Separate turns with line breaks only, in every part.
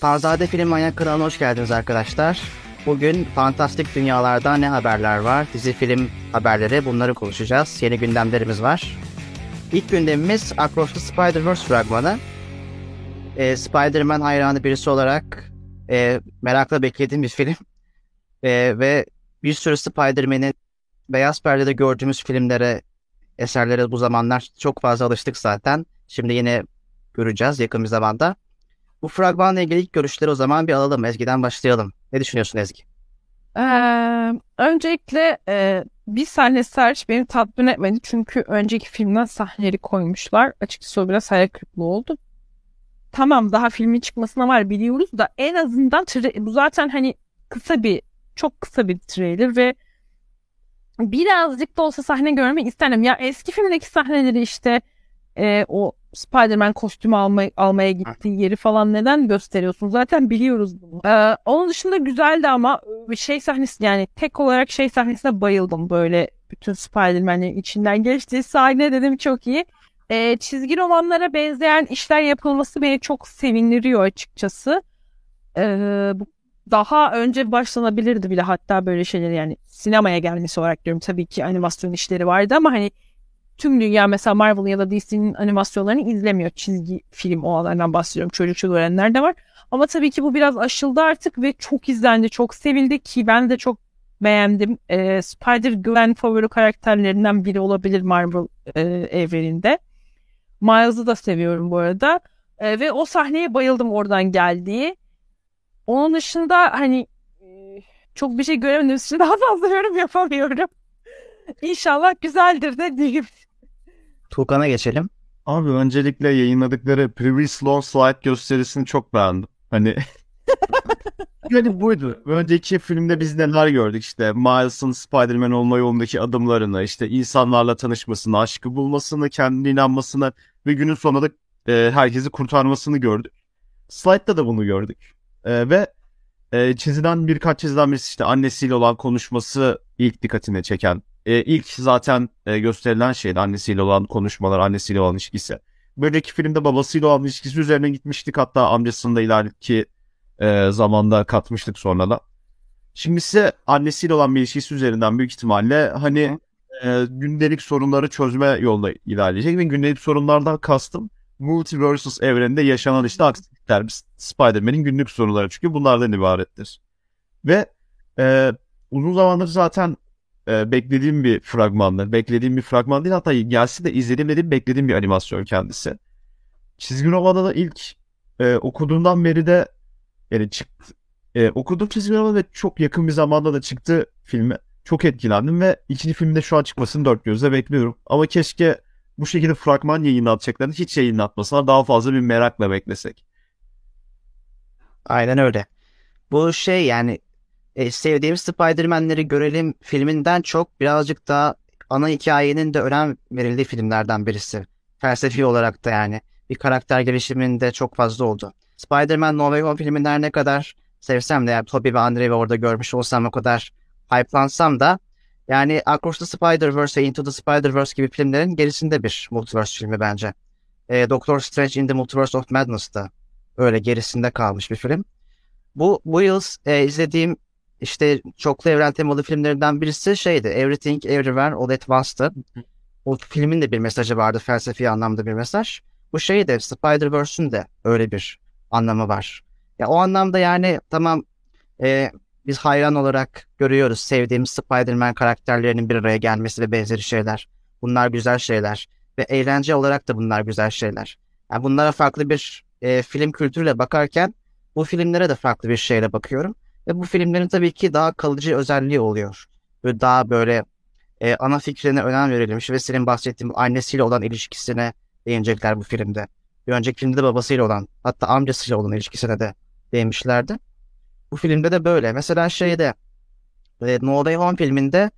Parzade Film Manyak kanalına hoş geldiniz arkadaşlar. Bugün fantastik dünyalarda ne haberler var? Dizi film haberleri bunları konuşacağız. Yeni gündemlerimiz var. İlk gündemimiz Across the Spider-Verse fragmanı. Ee, Spider-Man hayranı birisi olarak e, merakla beklediğim bir film. E, ve bir sürü Spider-Man'in beyaz perdede gördüğümüz filmlere, eserlere bu zamanlar çok fazla alıştık zaten. Şimdi yine göreceğiz yakın bir zamanda. Bu fragmanla ilgili ilk görüşleri o zaman bir alalım. Ezgi'den başlayalım. Ne düşünüyorsun Ezgi?
Ee, öncelikle e, bir sahne hariç beni tatmin etmedi. Çünkü önceki filmden sahneleri koymuşlar. Açıkçası o biraz hayal kırıklığı oldu. Tamam daha filmin çıkmasına var biliyoruz da en azından bu zaten hani kısa bir çok kısa bir trailer ve birazcık da olsa sahne görmek isterim. Ya eski filmdeki sahneleri işte e, o Spider-Man kostümü alma, almaya gittiği yeri falan neden gösteriyorsun? Zaten biliyoruz bunu. Ee, onun dışında güzeldi ama bir şey sahnesi yani tek olarak şey sahnesine bayıldım böyle bütün Spider-Man'in içinden geçtiği sahne dedim çok iyi. Ee, çizgi romanlara benzeyen işler yapılması beni çok sevindiriyor açıkçası. Ee, bu daha önce başlanabilirdi bile hatta böyle şeyler yani sinemaya gelmesi olarak diyorum tabii ki animasyon işleri vardı ama hani tüm dünya mesela Marvel ya da DC'nin animasyonlarını izlemiyor. Çizgi film olanlardan bahsediyorum. Çocukça görenler de var. Ama tabii ki bu biraz aşıldı artık ve çok izlendi, çok sevildi ki ben de çok beğendim. Ee, Spider-Gwen favori karakterlerinden biri olabilir Marvel e, evreninde. Miles'ı da seviyorum bu arada. E, ve o sahneye bayıldım oradan geldiği. Onun dışında hani e, çok bir şey göremediğim için daha fazla yorum yapamıyorum. İnşallah güzeldir de diyeyim.
Tuğkan'a geçelim.
Abi öncelikle yayınladıkları Previous Long Slide gösterisini çok beğendim. Hani yani buydu. Önceki filmde biz neler gördük işte Miles'ın Spider-Man olma yolundaki adımlarını, işte insanlarla tanışmasını, aşkı bulmasını, kendine inanmasını ve günün sonunda e, herkesi kurtarmasını gördük. Slide'da da bunu gördük. E, ve e, çizilen birkaç çizilen birisi işte annesiyle olan konuşması ilk dikkatine çeken e, ilk zaten e, gösterilen şeydi annesiyle olan konuşmalar, annesiyle olan ilişkisi. Böyleki filmde babasıyla olan ilişkisi üzerine gitmiştik. Hatta amcasını da ileriki e, zamanda katmıştık sonra da. Şimdi ise annesiyle olan bir ilişkisi üzerinden büyük ihtimalle hani e, gündelik sorunları çözme yolda ilerleyecek ve gündelik sorunlardan kastım Multiversus evreninde yaşanan işte aksilikler, Spider-Man'in günlük sorunları çünkü bunlardan ibarettir. Ve e, uzun zamandır zaten e, beklediğim bir fragmandır. Beklediğim bir fragman değil hatta gelsin de izledim dedim beklediğim bir animasyon kendisi. Çizgi romanda da ilk e, okuduğumdan beri de yani çıktı. E, okuduğum çizgi romanı ve çok yakın bir zamanda da çıktı filmi. Çok etkilendim ve ikinci filmde şu an çıkmasını dört gözle bekliyorum. Ama keşke bu şekilde fragman yayınlatacaklarını hiç yayınlatmasalar daha fazla bir merakla beklesek.
Aynen öyle. Bu şey yani e, sevdiğim Spider-Man'leri görelim filminden çok birazcık daha ana hikayenin de önem verildiği filmlerden birisi. Felsefi olarak da yani. Bir karakter gelişiminde çok fazla oldu. Spider-Man No Way Home filminden ne kadar sevsem de yani Tobey ve Andrew'i orada görmüş olsam o kadar hype'lansam da yani Across the Spider-Verse ve Into the Spider-Verse gibi filmlerin gerisinde bir multiverse filmi bence. E, Doctor Strange in the Multiverse of Madness da öyle gerisinde kalmış bir film. Bu, bu yıl e, izlediğim işte çoklu evren temalı filmlerinden birisi şeydi. Everything Everywhere All at Once'tı. O filmin de bir mesajı vardı. Felsefi anlamda bir mesaj. Bu şey de Spider-Verse'ün de öyle bir anlamı var. Ya o anlamda yani tamam e, biz hayran olarak görüyoruz sevdiğimiz Spider-Man karakterlerinin bir araya gelmesi ve benzeri şeyler. Bunlar güzel şeyler. Ve eğlence olarak da bunlar güzel şeyler. Yani bunlara farklı bir e, film kültürüyle bakarken bu filmlere de farklı bir şeyle bakıyorum. Ve bu filmlerin tabii ki daha kalıcı özelliği oluyor. Böyle daha böyle e, ana fikrine önem verilmiş ve senin bahsettiğin annesiyle olan ilişkisine değinecekler bu filmde. Bir önceki filmde de babasıyla olan hatta amcasıyla olan ilişkisine de değinmişlerdi. Bu filmde de böyle. Mesela şeyde e, No Way Home filminde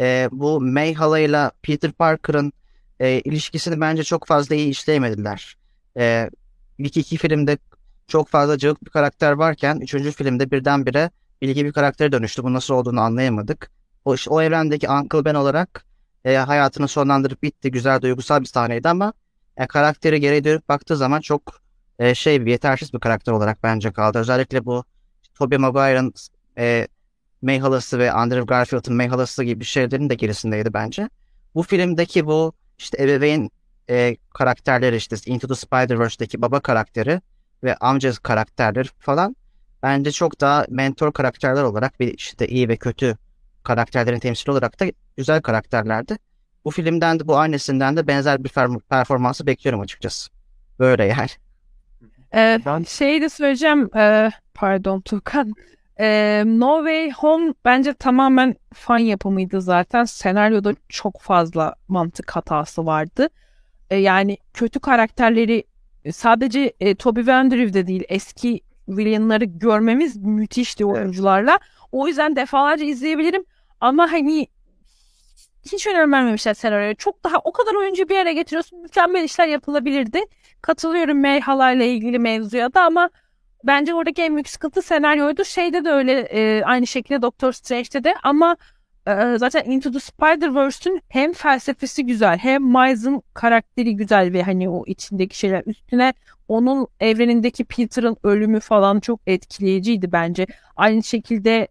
e, bu May ile Peter Parker'ın e, ilişkisini bence çok fazla iyi işleyemediler. E, ilk iki filmde çok fazla cıvık bir karakter varken üçüncü filmde birdenbire bilgi bir karaktere dönüştü. Bu nasıl olduğunu anlayamadık. O, o evrendeki Uncle Ben olarak e, hayatını sonlandırıp bitti. Güzel duygusal bir sahneydi ama e, karakteri geri dönüp baktığı zaman çok e, şey bir yetersiz bir karakter olarak bence kaldı. Özellikle bu Tobey Maguire'ın e, May halası ve Andrew Garfield'ın May halası gibi şeylerin de gerisindeydi bence. Bu filmdeki bu işte ebeveyn e, karakterleri işte Into the Spider-Verse'deki baba karakteri ve amca karakterleri falan bence çok daha mentor karakterler olarak bir işte iyi ve kötü karakterlerin temsili olarak da güzel karakterlerdi. Bu filmden de bu annesinden de benzer bir performansı bekliyorum açıkçası. Böyle yani.
Ee, ben... Şeyi de söyleyeceğim. E, pardon Tukan. E, no Way Home bence tamamen fan yapımıydı zaten. Senaryoda çok fazla mantık hatası vardı. E, yani kötü karakterleri sadece e, Toby ve Andrew'de değil eski villainları görmemiz müthişti oyuncularla. O yüzden defalarca izleyebilirim. Ama hani hiç önem vermemişler senaryoya. Çok daha o kadar oyuncu bir yere getiriyorsun. Mükemmel işler yapılabilirdi. Katılıyorum May ile ilgili mevzuya da ama bence oradaki en büyük sıkıntı senaryoydu. Şeyde de öyle e, aynı şekilde Doctor Strange'de de ama e, zaten Into the Spider-Verse'ün hem felsefesi güzel hem Miles'ın karakteri güzel ve hani o içindeki şeyler üstüne onun evrenindeki Peter'ın ölümü falan çok etkileyiciydi bence. Aynı şekilde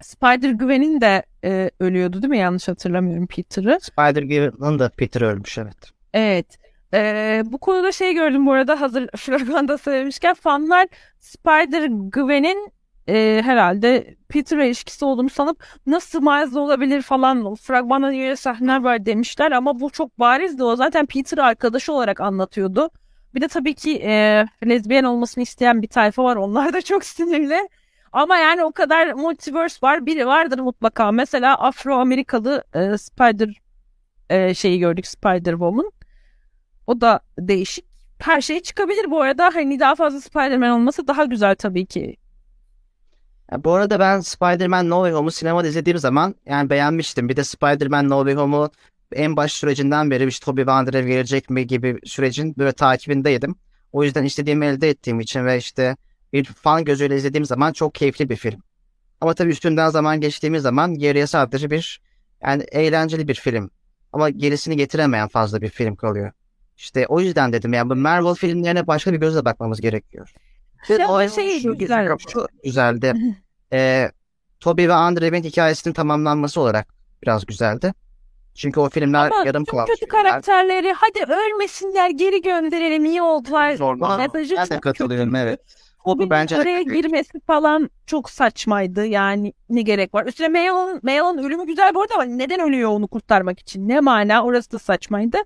e, Spider-Gwen'in de e, ölüyordu değil mi? Yanlış hatırlamıyorum Peter'ı.
Spider-Gwen'in de Peter ölmüş evet.
Evet. Ee, bu konuda şey gördüm bu arada hazır fragmanda söylemişken fanlar Spider-Gwen'in e, herhalde Peter'a ilişkisi olduğunu sanıp nasıl Miles olabilir falan fragmanda yine sahneler var demişler ama bu çok barizdi o zaten Peter arkadaşı olarak anlatıyordu. Bir de tabii ki e, lezbiyen olmasını isteyen bir tayfa var onlar da çok sinirli. Ama yani o kadar multiverse var. Biri vardır mutlaka. Mesela Afro-Amerikalı e, Spider e, şeyi gördük. Spider-Woman. O da değişik. Her şey çıkabilir bu arada. Hani daha fazla Spider-Man olması daha güzel tabii ki.
Ya bu arada ben Spider-Man No Way Home'u sinemada izlediğim zaman yani beğenmiştim. Bir de Spider-Man No Way Home'u en baş sürecinden beri işte Tobey Der gelecek mi gibi sürecin böyle takibindeydim. O yüzden istediğimi elde ettiğim için ve işte bir fan gözüyle izlediğim zaman çok keyifli bir film. Ama tabii üstünden zaman geçtiğimiz zaman geriye sadece bir yani eğlenceli bir film. Ama gerisini getiremeyen fazla bir film kalıyor. İşte o yüzden dedim yani bu Marvel filmlerine başka bir gözle bakmamız gerekiyor.
Şey, o şey
şu güzel. Çok güzeldi. ee, Toby ve Andrew'in hikayesinin tamamlanması olarak biraz güzeldi. Çünkü o filmler
Ama
yarım
kalmış. kötü karakterleri hadi ölmesinler geri gönderelim iyi oldular.
Zorba. Mesajı ben de katılıyorum evet.
O bence araya girmesi falan çok saçmaydı. Yani ne gerek var? Üstüne Mayon'un Mayon'un ölümü güzel bu arada ama neden ölüyor onu kurtarmak için? Ne mana? Orası da saçmaydı.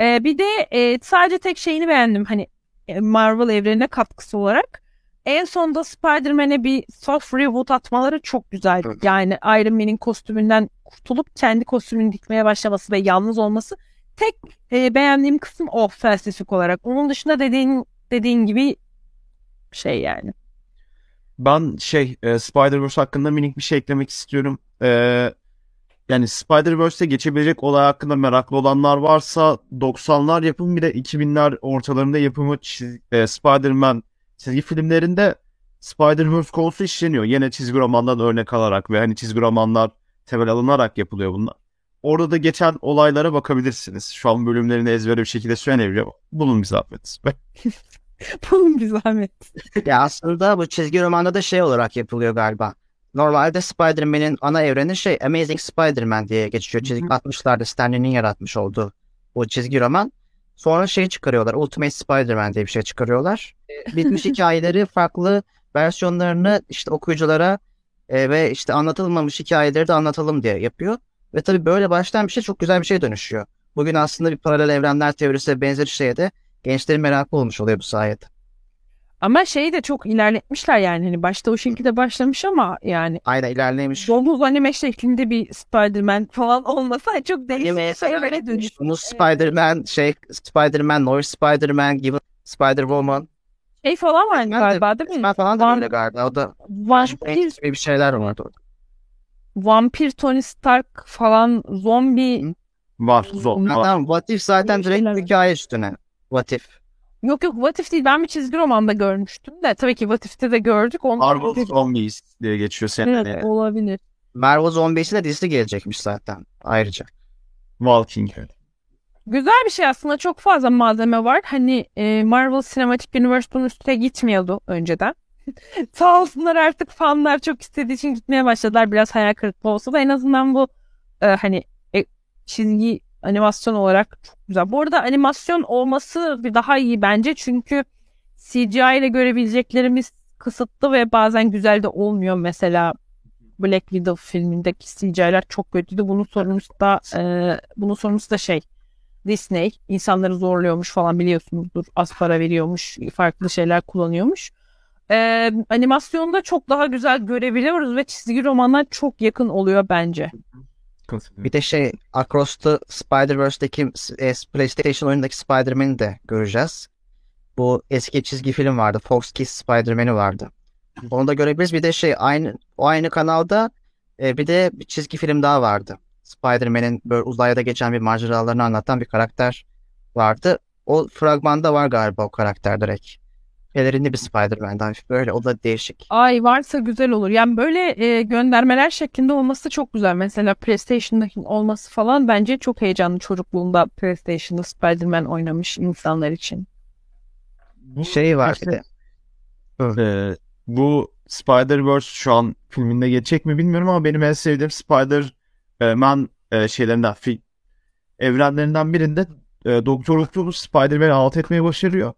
Ee, bir de e, sadece tek şeyini beğendim. Hani e, Marvel evrenine katkısı olarak. En sonunda Spider-Man'e bir soft reboot atmaları çok güzel. Evet. Yani Iron Man'in kostümünden kurtulup kendi kostümünü dikmeye başlaması ve yalnız olması. Tek e, beğendiğim kısım o felsefik olarak. Onun dışında dediğin dediğin gibi şey yani.
Ben şey e, Spider-Verse hakkında minik bir şey eklemek istiyorum. E, yani Spider-Verse'e geçebilecek olay hakkında meraklı olanlar varsa 90'lar yapımı bir de 2000'ler ortalarında yapımı e, Spider-Man çizgi filmlerinde Spider-Verse konusu işleniyor. Yine çizgi romandan örnek alarak ve hani çizgi romanlar temel alınarak yapılıyor bunlar. Orada da geçen olaylara bakabilirsiniz. Şu an bölümlerini ezbere bir şekilde söylemiyorum. Bunun bir zahmet.
Bunun bir zahmet.
ya aslında bu çizgi romanda da şey olarak yapılıyor galiba. Normalde Spider-Man'in ana evreni şey Amazing Spider-Man diye geçiyor. Çizgi 60'larda Stanley'nin yaratmış olduğu o çizgi roman. Sonra şey çıkarıyorlar. Ultimate Spider-Man diye bir şey çıkarıyorlar. Bitmiş hikayeleri farklı versiyonlarını işte okuyuculara e, ve işte anlatılmamış hikayeleri de anlatalım diye yapıyor. Ve tabii böyle başlayan bir şey çok güzel bir şey dönüşüyor. Bugün aslında bir paralel evrenler teorisi benzer şeye de gençlerin merakı olmuş oluyor bu sayede.
Ama şeyi de çok ilerletmişler yani. Hani başta o şekilde başlamış ama yani.
Aynen ilerlemiş.
Domuz anime şeklinde bir Spider-Man falan olmasa çok değişik
şeylere dönüş. Domuz Spider-Man, şey Spider-Man, North Spider-Man gibi Spider-Woman.
Şey falan var galiba değil mi?
Ben falan da öyle galiba. O da
vampir
bir şeyler vardı orada.
Vampir Tony Stark falan zombi
var. Zombi.
Tamam, What If zaten direkt hikaye üstüne. What If.
Yok yok What If değil. Ben bir çizgi romanda görmüştüm de. Tabii ki What If'te de gördük.
Onu Marvel Zombies diye geçiyor senede.
Evet olabilir.
Marvel Zombies'in de dizisi gelecekmiş zaten ayrıca.
Walking Dead.
Güzel bir şey aslında çok fazla malzeme var. Hani e, Marvel Cinematic Universe bunun üstüne gitmiyordu önceden. Sağ olsunlar artık fanlar çok istediği için gitmeye başladılar. Biraz hayal kırıklığı olsa da en azından bu e, hani e, çizgi animasyon olarak çok güzel. Bu arada animasyon olması bir daha iyi bence çünkü CGI ile görebileceklerimiz kısıtlı ve bazen güzel de olmuyor. Mesela Black Widow filmindeki CGI'ler çok kötüydü. Bunun sorumlusu da e, bunun sorumlusu da şey Disney insanları zorluyormuş falan biliyorsunuzdur. Az para veriyormuş, farklı şeyler kullanıyormuş. Ee, animasyonda çok daha güzel görebiliyoruz ve çizgi romanlar çok yakın oluyor bence.
Bir de şey Across the Spider-Verse'deki e, PlayStation oyundaki Spider-Man'i de göreceğiz. Bu eski çizgi film vardı. Fox Kids Spider-Man'i vardı. Onu da görebiliriz. Bir de şey aynı o aynı kanalda e, bir de bir çizgi film daha vardı. Spider-Man'in böyle uzayda geçen bir maceralarını anlatan bir karakter vardı. O fragmanda var galiba o karakter direkt. Pelerinli bir Spider-Man hafif böyle. O da değişik.
Ay varsa güzel olur. Yani böyle e, göndermeler şeklinde olması çok güzel. Mesela PlayStation'daki olması falan bence çok heyecanlı çocukluğunda PlayStation'da Spider-Man oynamış insanlar için.
Şey var bir de.
Ee, bu Spider-Verse şu an filminde geçecek mi bilmiyorum ama benim en sevdiğim Spider-Man e, şeylerinden, film evrenlerinden birinde e, Doktor Octopus Spider-Man'i alt etmeye başarıyor.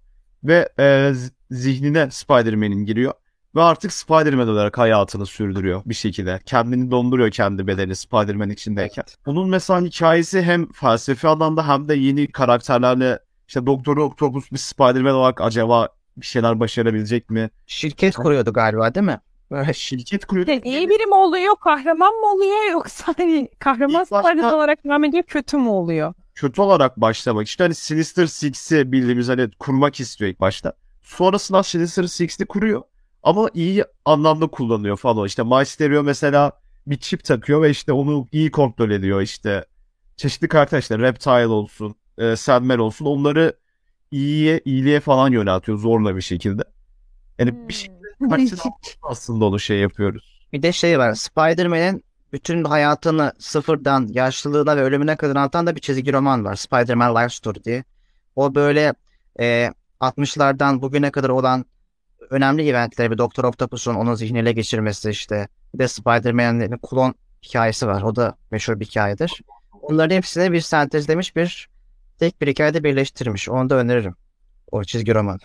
Ve e, zihnine Spider-Man'in giriyor. Ve artık Spider-Man olarak hayatını sürdürüyor bir şekilde. Kendini donduruyor kendi bedeni Spider-Man içindeyken. Bunun mesela hikayesi hem felsefi anlamda hem de yeni karakterlerle işte Doktor Octopus bir Spider-Man olarak acaba bir şeyler başarabilecek mi?
Şirket kuruyordu galiba değil mi?
Böyle şirket kuruyor.
Yani iyi biri mi oluyor, kahraman mı oluyor yoksa hani kahraman
İlk başta-
Spider olarak devam ediyor, kötü mü oluyor?
kötü olarak başlamak. İşte hani Sinister Six'i bildiğimiz hani kurmak istiyor ilk başta. Sonrasında Sinister Six'i kuruyor. Ama iyi anlamda kullanıyor falan. İşte Mysterio mesela bir çip takıyor ve işte onu iyi kontrol ediyor işte. Çeşitli karakter işte Reptile olsun, e, Sandman olsun onları iyiye, iyiliğe falan yöneltiyor zorla bir şekilde. Yani bir şekilde aslında onu şey yapıyoruz.
Bir de şey var. Spider-Man'in bütün hayatını sıfırdan yaşlılığına ve ölümüne kadar anlatan da bir çizgi roman var. Spider-Man Life Story diye. O böyle e, 60'lardan bugüne kadar olan önemli eventleri bir Doktor Octopus'un onun zihniyle geçirmesi işte. Bir de Spider-Man'in klon hikayesi var. O da meşhur bir hikayedir. Onların hepsini bir sentezlemiş bir tek bir hikayede birleştirmiş. Onu da öneririm. O çizgi roman.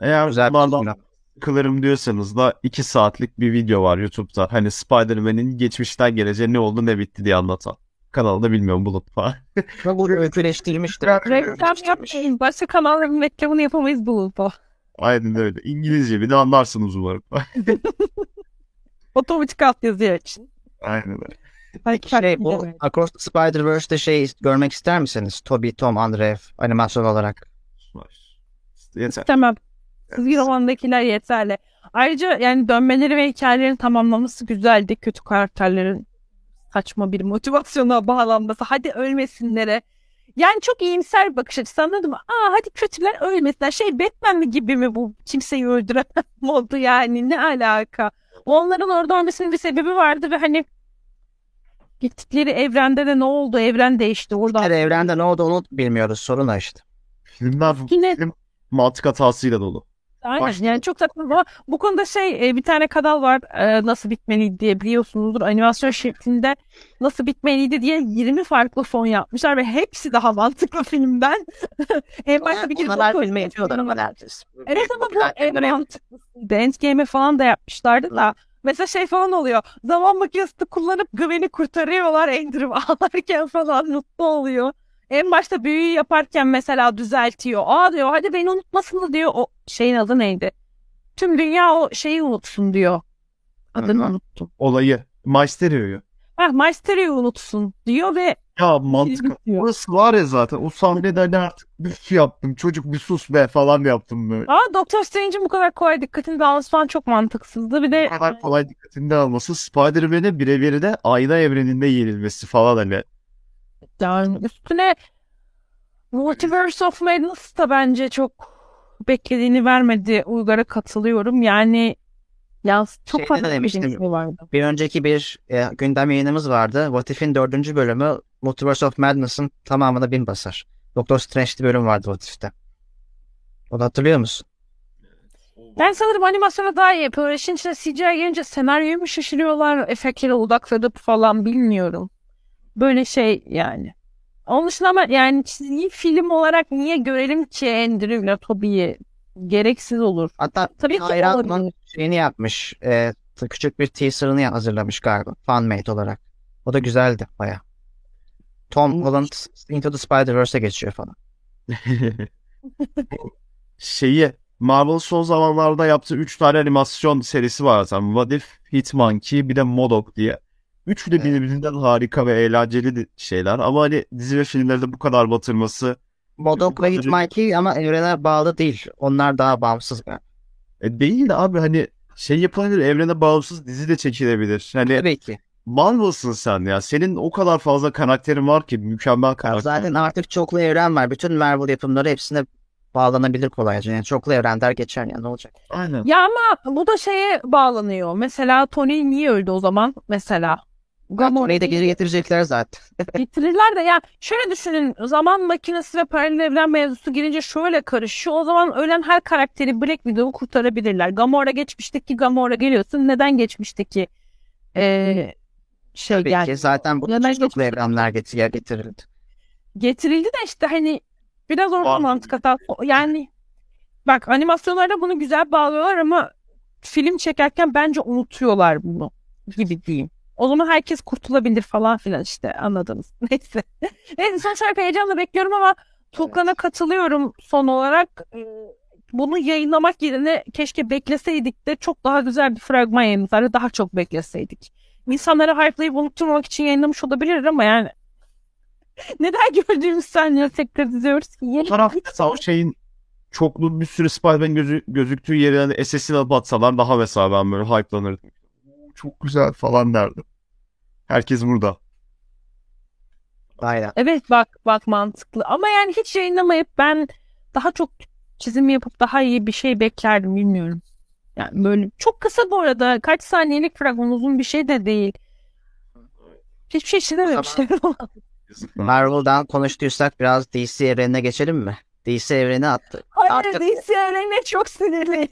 Eğer
Güzel bir
sıkılırım diyorsanız da 2 saatlik bir video var YouTube'da. Hani Spider-Man'in geçmişten geleceğe ne oldu ne bitti diye anlatan. Kanalda bilmiyorum bulup falan.
Bu öyküleştirilmiştir.
Reklam yapmayın. Başka kanalların reklamını yapamayız bu bu.
Aynen öyle. İngilizce bir de anlarsınız umarım.
Otomatik alt yazı için.
Aynen öyle.
Belki
Şey, bu. Across the Spider-Verse'de şey görmek ister misiniz? Toby, Tom, Andrew animasyon olarak.
Yeter.
Tamam. Çizgi romandakiler yeterli. Ayrıca yani dönmeleri ve hikayelerin tamamlaması güzeldi. Kötü karakterlerin saçma bir motivasyona bağlanması. Hadi ölmesinlere. Yani çok iyimser bir bakış açısı anladın mı? Aa hadi kötüler ölmesinler. Şey Batman gibi mi bu kimseyi öldüremez modu yani ne alaka? Onların orada ölmesinin bir sebebi vardı ve hani gittikleri evrende de ne oldu? Evren değişti. Orada
Her evrende ne oldu onu bilmiyoruz. Sorun o işte.
Filmler
Yine-
film mantık hatasıyla dolu.
Aynen
Başta-
yani çok saçma ama bu konuda şey e, bir tane kanal var e, nasıl bitmeliydi diye biliyorsunuzdur animasyon şeklinde nasıl bitmeliydi diye 20 farklı fon yapmışlar ve hepsi daha mantıklı filmden. en başta bir kere
ama neredeyse.
Evet ama bu en mantıklısıydı. Endgame'e falan da yapmışlardı da. Mesela şey falan oluyor. Zaman makinesini kullanıp Gwen'i kurtarıyorlar Andrew ağlarken falan mutlu oluyor. En başta büyüyü yaparken mesela düzeltiyor. Aa diyor hadi beni unutmasın diyor. O şeyin adı neydi? Tüm dünya o şeyi unutsun diyor. Adını
Hı hı.
unuttum.
Olayı. Mysterio'yu.
Ha Mysterio'yu unutsun diyor ve
Ya mantık. Orası var ya zaten. O sahnede hani artık büf yaptım. Çocuk bir sus be falan yaptım böyle.
Aa Doctor Strange'in bu kadar kolay dikkatini dağılması falan çok mantıksızdı. Bir de
Bu kadar kolay dikkatinde alması. Spider-Man'e birebir de ayna evreninde yenilmesi falan hani.
Yani üstüne Multiverse of Madness da bence çok beklediğini vermedi. Uygar'a katılıyorum. Yani ya çok
Şeyde
fazla
demiştim.
şey vardı.
Bir önceki bir e, gündem yayınımız vardı. What If'in dördüncü bölümü Multiverse of Madness'ın tamamına bin basar. Doktor Strange'li bölüm vardı What If'te. Onu hatırlıyor musun?
Ben sanırım animasyona daha iyi yapıyorlar. İşin içine CGI gelince senaryoyu mu şaşırıyorlar, efektlere odaklanıp falan bilmiyorum. Böyle şey yani. Onun dışında ama yani çizgi film olarak niye görelim ki Andrew ile Toby'yi? Gereksiz olur.
Hatta
Tabii ki
hayranın
olabilir.
şeyini yapmış. E, küçük bir teaser'ını hazırlamış galiba. Fanmade olarak. O da güzeldi baya. Tom Holland Into the Spider-Verse'e geçiyor falan.
Şeyi Marvel son zamanlarda yaptığı 3 tane animasyon serisi var zaten. What If, Hitmonkey bir de Modok diye. Üçü de birbirinden harika ve eğlenceli şeyler. Ama hani dizi ve filmlerde bu kadar batırması
Modok ve Hitmonkey ama evrene bağlı değil. Onlar daha bağımsız.
e, değil de abi hani şey yapılabilir evrene bağımsız dizi de çekilebilir. Hani
Tabii ki.
Marvel'sın sen ya. Senin o kadar fazla karakterin var ki mükemmel karakter.
Zaten artık çoklu evren var. Bütün Marvel yapımları hepsine bağlanabilir kolayca. Yani çoklu evren der geçer yani ne olacak?
Aynen.
Ya ama bu da şeye bağlanıyor. Mesela Tony niye öldü o zaman? Mesela.
Orayı da geri getirecekler zaten.
getirirler de ya şöyle düşünün zaman makinesi ve paralel evren mevzusu gelince şöyle karışıyor. O zaman ölen her karakteri Black Widow'u kurtarabilirler. Gamora geçmişteki Gamora geliyorsun. Neden geçmişteki ee, şey
Tabii
yani
ki zaten bu
Neden geçmiş-
evrenler getir getirildi.
getirildi de işte hani biraz orada mantık hata. Yani bak animasyonlarda bunu güzel bağlıyorlar ama film çekerken bence unutuyorlar bunu gibi diyeyim. O zaman herkes kurtulabilir falan filan işte anladınız. Neyse. Neyse sonuç olarak heyecanla bekliyorum ama Tuğkan'a katılıyorum son olarak. Ee, Bunu yayınlamak yerine keşke bekleseydik de çok daha güzel bir fragman yayınlardı. Daha çok bekleseydik. İnsanları hype'layıp unutturmak için yayınlamış olabilir ama yani neden gördüğümüz sahneleri tekrar izliyoruz ki? Yeni
taraf mesela o şeyin çoklu bir sürü Spider-Man gözü, gözüktüğü yere hani SS'ini alıp atsalar daha mesela ben böyle hype'lanırdım. Çok güzel falan derdim. Herkes burada.
Aynen.
Evet bak bak mantıklı ama yani hiç yayınlamayıp ben daha çok çizim yapıp daha iyi bir şey beklerdim bilmiyorum. Yani böyle çok kısa bu arada kaç saniyelik fragman uzun bir şey de değil. Hiçbir şey çizememişler.
Marvel'dan konuştuysak biraz DC evrenine geçelim mi? DC evreni attı.
Hayır
Artık-
DC evrenine çok sinirliyim.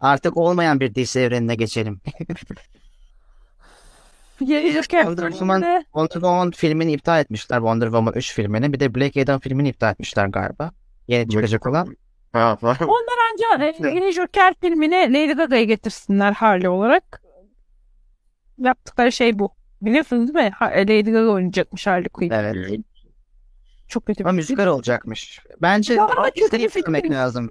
Artık olmayan bir DC evrenine geçelim. Wonder Woman- Wonder Woman filmini iptal etmişler. Wonder Woman 3 filmini. Bir de Black Adam filmini iptal etmişler galiba. Yeni çıkacak olan.
Ha.
Onlar anca e, yeni Joker filmine Lady Gaga'yı getirsinler Harley olarak. Yaptıkları şey bu. Biliyorsunuz değil mi? Ha- e, Lady Gaga oynayacakmış Harley Quinn.
Evet.
Çok kötü
Ama
bir
müzikal olacakmış. Bence
Ya, ama kötü
izleyip
bir film.
izlemek lazım.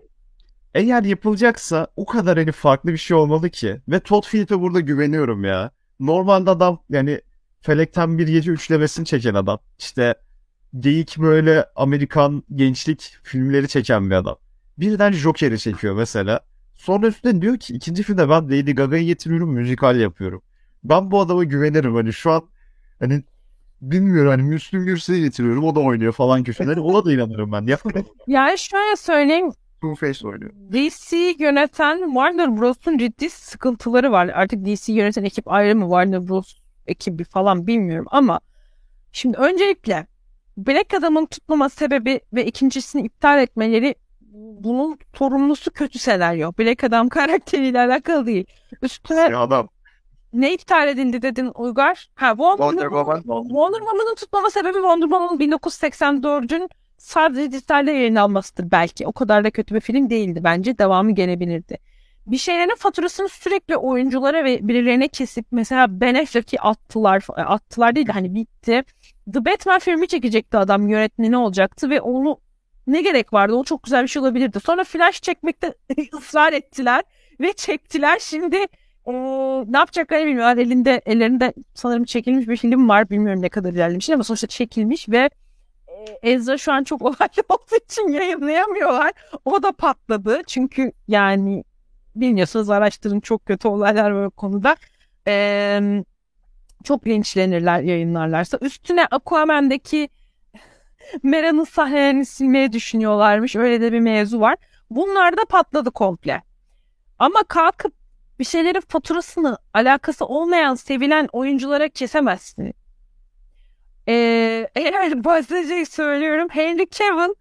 Eğer yapılacaksa o kadar hani farklı bir şey olmalı ki. Ve Todd Phillips'e burada güveniyorum ya. Normalde adam yani Felekten Bir Gece üçlemesini çeken adam. İşte geyik böyle Amerikan gençlik filmleri çeken bir adam. Birden Joker'i çekiyor mesela. Sonra üstüne diyor ki ikinci filmde ben Lady Gaga'yı getiriyorum müzikal yapıyorum. Ben bu adama güvenirim hani şu an hani bilmiyorum hani Müslüm Gürses'i getiriyorum o da oynuyor falan köşeleri ona da inanırım ben. Yapın.
Yani şöyle söyleyeyim.
Two-Face oynuyor.
DC yöneten Warner Bros'un ciddi sıkıntıları var. Artık DC yöneten ekip ayrı mı Warner Bros ekibi falan bilmiyorum ama şimdi öncelikle Black Adam'ın tutmama sebebi ve ikincisini iptal etmeleri bunun sorumlusu kötü senaryo. Black Adam karakteriyle alakalı değil. Üstüne
adam.
ne iptal edildi dedin Uygar? Ha Wonder,
Wonder Woman.
Wonder Woman'ın tutmama sebebi Wonder Woman 1984'ün sadece dijitalde yayınlanmasıdır belki. O kadar da kötü bir film değildi bence. Devamı gelebilirdi. Bir şeylerin faturasını sürekli oyunculara ve birilerine kesip mesela Ben Affleck'i attılar. Attılar değil de hani bitti. The Batman filmi çekecekti adam yönetmeni olacaktı ve onu ne gerek vardı? O çok güzel bir şey olabilirdi. Sonra Flash çekmekte ısrar ettiler ve çektiler. Şimdi ee, ne yapacaklarını bilmiyorlar. Elinde ellerinde sanırım çekilmiş bir film var. Bilmiyorum ne kadar ilerlemiş ama sonuçta çekilmiş ve e, Ezra şu an çok olaylı olduğu için yayınlayamıyorlar. O da patladı. Çünkü yani bilmiyorsunuz araştırın çok kötü olaylar o konuda. Ee, çok linçlenirler yayınlarlarsa. Üstüne Aquaman'daki Mera'nın sahnelerini silmeyi düşünüyorlarmış. Öyle de bir mevzu var. Bunlar da patladı komple. Ama kalkıp bir şeylerin faturasını alakası olmayan sevilen oyunculara kesemezsin. Eğer bahsedecek söylüyorum. Henry Cavill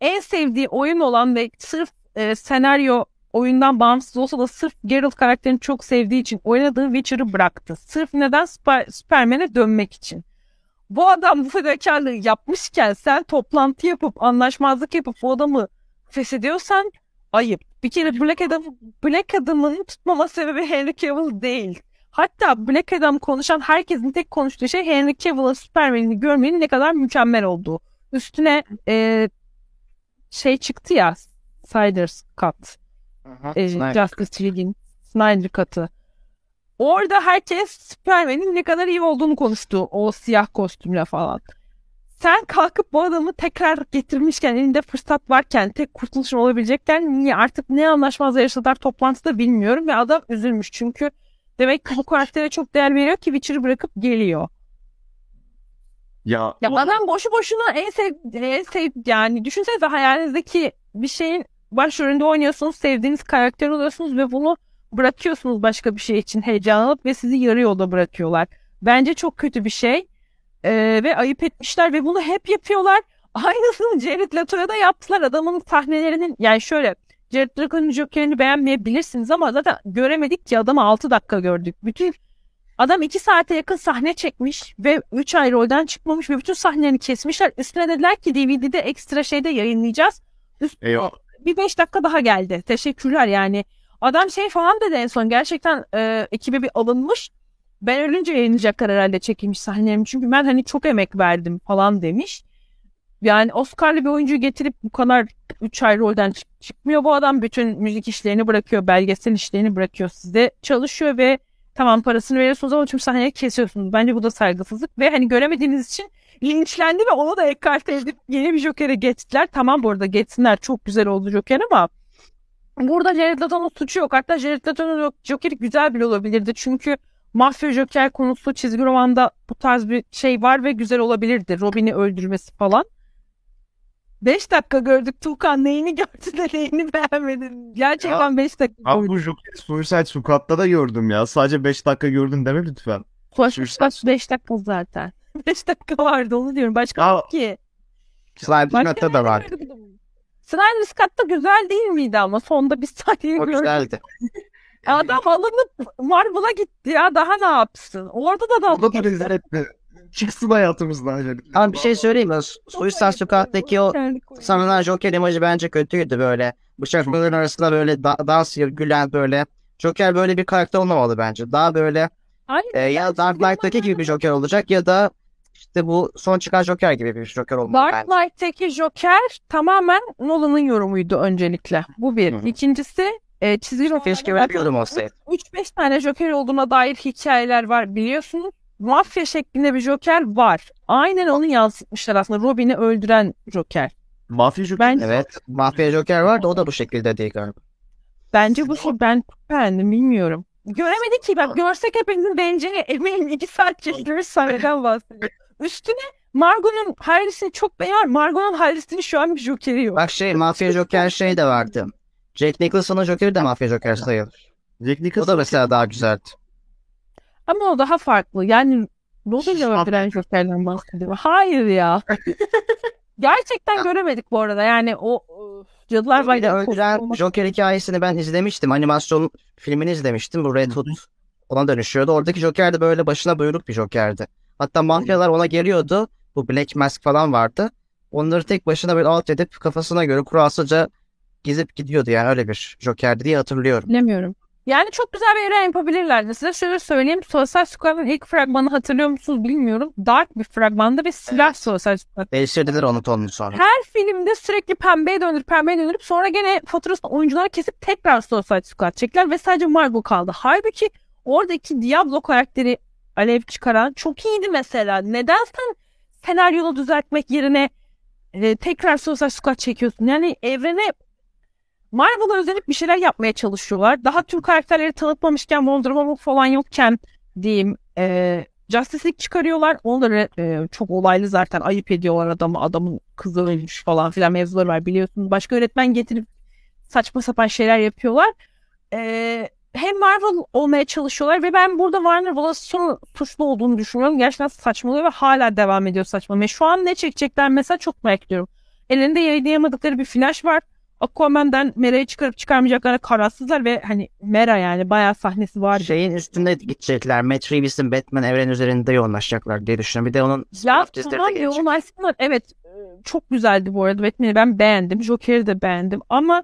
en sevdiği oyun olan ve sırf e, senaryo oyundan bağımsız olsa da sırf Geralt karakterini çok sevdiği için oynadığı Witcher'ı bıraktı. Sırf neden Süper, Superman'e dönmek için. Bu adam bu fedakarlığı yapmışken sen toplantı yapıp anlaşmazlık yapıp bu adamı feshediyorsan ayıp. Bir kere Black Adam Black Adam'ın tutmama sebebi Henry Cavill değil. Hatta Black Adam konuşan herkesin tek konuştuğu şey Henry Cavill'ın Superman'ini görmenin ne kadar mükemmel olduğu. Üstüne e, şey çıktı ya Snyder's Cut. E, Justice League'in Snyder Cut'ı. Orada herkes Superman'in ne kadar iyi olduğunu konuştu. O siyah kostümle falan. Sen kalkıp bu adamı tekrar getirmişken elinde fırsat varken tek kurtuluşun olabilecekken niye artık ne anlaşmazla yaşadılar toplantıda bilmiyorum ve adam üzülmüş çünkü demek ki bu karaktere çok değer veriyor ki Witcher'ı bırakıp geliyor.
Ya,
Ya
o-
adam boşu boşuna en sev, en sev yani düşünsenize hayalinizdeki bir şeyin başrolünde oynuyorsunuz, sevdiğiniz karakter oluyorsunuz ve bunu bırakıyorsunuz başka bir şey için heyecanlanıp ve sizi yarı yolda bırakıyorlar. Bence çok kötü bir şey. Ee, ve ayıp etmişler ve bunu hep yapıyorlar. Aynısını Jared Leto'ya da yaptılar. Adamın sahnelerinin yani şöyle Jared Leto'nun Joker'ini beğenmeyebilirsiniz ama zaten göremedik ki adamı 6 dakika gördük. Bütün adam 2 saate yakın sahne çekmiş ve 3 ay rolden çıkmamış ve bütün sahnelerini kesmişler. Üstüne dediler ki DVD'de ekstra şeyde yayınlayacağız. Üst,
Eyvah.
bir 5 dakika daha geldi. Teşekkürler yani. Adam şey falan dedi en son gerçekten e, ekibe bir alınmış. Ben ölünce yayınlayacaklar herhalde çekilmiş sahnelerimi. Çünkü ben hani çok emek verdim falan demiş. Yani Oscar'lı bir oyuncuyu getirip bu kadar 3 ay rolden çık- çıkmıyor bu adam. Bütün müzik işlerini bırakıyor, belgesel işlerini bırakıyor size. Çalışıyor ve tamam parasını veriyorsunuz ama tüm sahneleri kesiyorsunuz. Bence bu da saygısızlık ve hani göremediğiniz için linçlendi ve onu da ekarte edip yeni bir Joker'e geçtiler. Tamam bu arada geçsinler çok güzel oldu Joker ama burada Jared Leto'nun suçu yok. Hatta Jared Leto'nun Joker'i güzel bile olabilirdi. Çünkü Mafya Joker konusu çizgi romanda bu tarz bir şey var ve güzel olabilirdi. Robin'i öldürmesi falan. 5 dakika gördük Tuğkan neyini gördü de neyini beğenmedin. Gerçekten 5 dakika
Abi
gördük.
bu Joker'i Suicide Squad'da da gördüm ya. Sadece 5 dakika gördün deme lütfen.
Koşmuşlar 5 dakika zaten. 5 dakika vardı onu diyorum. Başka
Ya-
yok ki.
Snyder
Başka
Cut'ta da var.
Snyder Scott'ta güzel değil miydi ama sonda bir saniye
O
gördüm.
güzeldi.
Adam alınıp Marvel'a gitti ya daha ne yapsın? Orada da da
Onu da rezil etme. Çıksın hayatımızdan. Yani.
Ama bir şey söyleyeyim mi? Suicide Squad'daki o sanılan Joker imajı bence kötüydü böyle. Bıçakların arasında böyle da- dans gülen böyle. Joker böyle bir karakter olmamalı bence. Daha böyle
Hayır,
e, ya Dark Knight'taki gibi bir Joker olacak ya da işte bu son çıkan Joker gibi bir Joker olmalı
Dark
bence.
Knight'teki Joker tamamen Nolan'ın yorumuydu öncelikle. Bu bir.
Hı hı.
İkincisi e, çizgi romanlarda
Keşke böyle bir yorum olsaydı.
3-5 tane Joker olduğuna dair hikayeler var biliyorsunuz. Mafya şeklinde bir Joker var. Aynen onu yansıtmışlar aslında. Robin'i öldüren Joker.
Mafya Joker.
Ben
Evet. Mafya Joker var da o da bu şekilde değil galiba.
bence bu şey ben beğendim bilmiyorum. Göremedik ki ben görsek hepimizin beğeneceğini eminim 2 saat çekilmiş sahneden bahsediyor. Üstüne Margot'un Harris'ini çok beğen. Margot'un Harris'ini şu an bir Joker'i yok.
Bak şey Mafya Joker şey de vardı. Jack Nicholson'ın Joker'i de Mafya Joker sayılır.
Jack
O
Nicholson.
da mesela daha güzeldi.
Ama o daha farklı. Yani Robin'le öldüren Joker'den bahsediyor. Hayır ya. Gerçekten göremedik bu arada. Yani o Cadılar Bayramı
öldüren Joker hikayesini ben izlemiştim. Animasyon filmini izlemiştim. Bu Red Hood ona dönüşüyordu. Oradaki Joker de böyle başına buyruk bir Joker'di. Hatta mafyalar ona geliyordu. Bu Black Mask falan vardı. Onları tek başına böyle alt edip kafasına göre kurasıca gizip gidiyordu. Yani öyle bir Joker'di diye hatırlıyorum.
Bilemiyorum. Yani çok güzel bir evren yapabilirlerdi. Size şöyle söyleyeyim. Suicide Squad'ın ilk fragmanı hatırlıyor musunuz bilmiyorum. Dark bir fragmanda ve silah Suicide Squad.
Değiştirdiler onu tonunu sonra.
Her filmde sürekli pembeye döndürüp pembeye döndürüp sonra gene faturasını oyuncular kesip tekrar Suicide Squad çektiler ve sadece Margot kaldı. Halbuki oradaki Diablo karakteri alev çıkaran çok iyiydi mesela. Neden sen senaryonu düzeltmek yerine e, tekrar Suicide Squad çekiyorsun? Yani evrene Marvel'a özenip bir şeyler yapmaya çalışıyorlar. Daha tüm karakterleri tanıtmamışken Wonder Woman falan yokken diyeyim e, Justice League çıkarıyorlar. Onları e, çok olaylı zaten ayıp ediyorlar adamı. Adamın kızı ölmüş falan filan mevzuları var biliyorsunuz. Başka öğretmen getirip saçma sapan şeyler yapıyorlar. E, hem Marvel olmaya çalışıyorlar ve ben burada Warner Bros'un suçlu olduğunu düşünüyorum. Gerçekten saçmalıyor ve hala devam ediyor saçmalamaya. Şu an ne çekecekler mesela çok merak ediyorum. Elinde yayınlayamadıkları bir flash var. Aquaman'dan Mera'yı çıkarıp çıkarmayacaklarına kararsızlar ve hani Mera yani bayağı sahnesi var.
Şeyin üstünde gidecekler. Matt Reeves'in Batman evren üzerinde yoğunlaşacaklar diye düşünüyorum. Bir de onun
Ya tamam
gelecek.
yoğun aslında evet çok güzeldi bu arada Batman'i ben beğendim. Joker'i de beğendim ama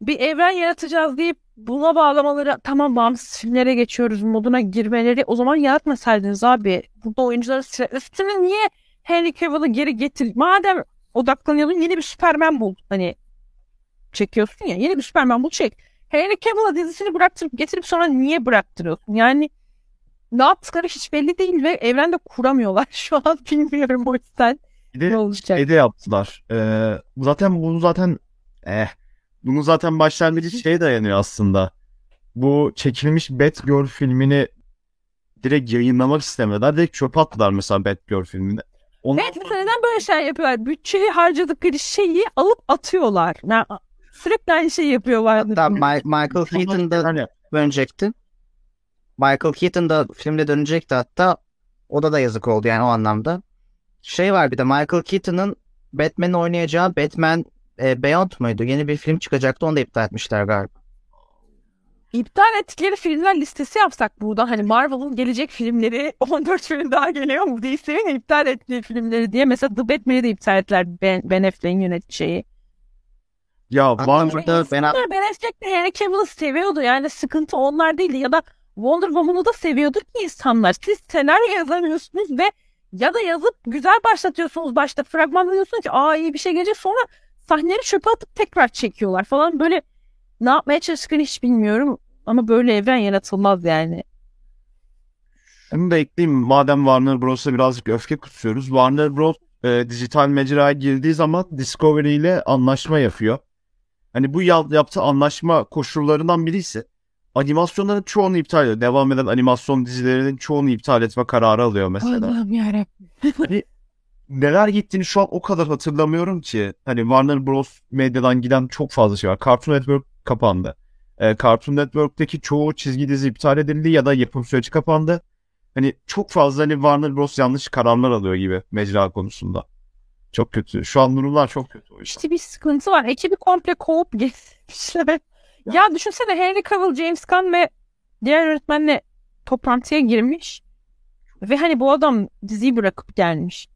bir evren yaratacağız deyip buna bağlamaları tamam bağımsız filmlere geçiyoruz moduna girmeleri o zaman yaratmasaydınız abi. Burada oyuncuları sürekli üstüne niye Henry Cavill'ı geri getir? Madem odaklanıyordun yeni bir Superman bul. Hani çekiyorsun ya yeni bir Superman bul çek. Henry Cavill'a dizisini bıraktırıp getirip sonra niye bıraktırıyorsun? Yani ne yaptıkları hiç belli değil ve evrende kuramıyorlar. Şu an bilmiyorum o yüzden
Bir
ne
de
olacak.
şey de yaptılar. Ee, zaten bunu zaten eh, bunun zaten başlangıcı şeye dayanıyor aslında. Bu çekilmiş Batgirl filmini direkt yayınlamak istemediler. Direkt çöpe attılar mesela Batgirl filmini. Ondan
Evet mesela neden böyle şey yapıyorlar? Bütçeyi harcadıkları şeyi alıp atıyorlar. Ya, sürekli aynı şeyi yapıyorlar.
Hatta Ma- Michael Keaton da dönecekti. Michael Keaton da filmde dönecekti hatta. O da da yazık oldu yani o anlamda. Şey var bir de Michael Keaton'ın Batman'i oynayacağı Batman e, Beyond muydu? Yeni bir film çıkacaktı onu da iptal etmişler galiba.
İptal ettikleri filmler listesi yapsak buradan hani Marvel'ın gelecek filmleri 14 film daha geliyor mu DC'nin iptal ettiği filmleri diye mesela The Batman'i de iptal ettiler Ben, ben Affleck'in yöneteceği.
Ya
burada ben
Ben Affleck'le Henry Cavill'ı seviyordu yani sıkıntı onlar değildi ya da Wonder Woman'ı da seviyordu ki insanlar. Siz senaryo yazamıyorsunuz ve ya da yazıp güzel başlatıyorsunuz başta fragmanda diyorsunuz ki aa iyi bir şey gelecek sonra sahneleri çöpe atıp tekrar çekiyorlar falan böyle ne yapmaya çalıştıklarını hiç bilmiyorum ama böyle evren yaratılmaz yani.
Bunu da ekleyeyim. Madem Warner Bros'a birazcık öfke kusuyoruz. Warner Bros. e, dijital mecraya girdiği zaman Discovery ile anlaşma yapıyor. Hani bu ya- yaptığı anlaşma koşullarından biri ise animasyonların çoğunu iptal ediyor. Devam eden animasyon dizilerinin çoğunu iptal etme kararı alıyor mesela.
Allah'ım yarabbim.
Neler gittiğini şu an o kadar hatırlamıyorum ki. Hani Warner Bros. medyadan giden çok fazla şey var. Cartoon Network kapandı. E, Cartoon Network'teki çoğu çizgi dizi iptal edildi ya da yapım süreci kapandı. Hani çok fazla hani Warner Bros. yanlış kararlar alıyor gibi mecra konusunda. Çok kötü. Şu an durumlar çok kötü o.
İşte bir sıkıntı var. Ekibi komple kovup geçmişler. Ya düşünsene Henry Cavill, James Gunn ve diğer yönetmenle toplantıya girmiş. Ve hani bu adam diziyi bırakıp gelmiş.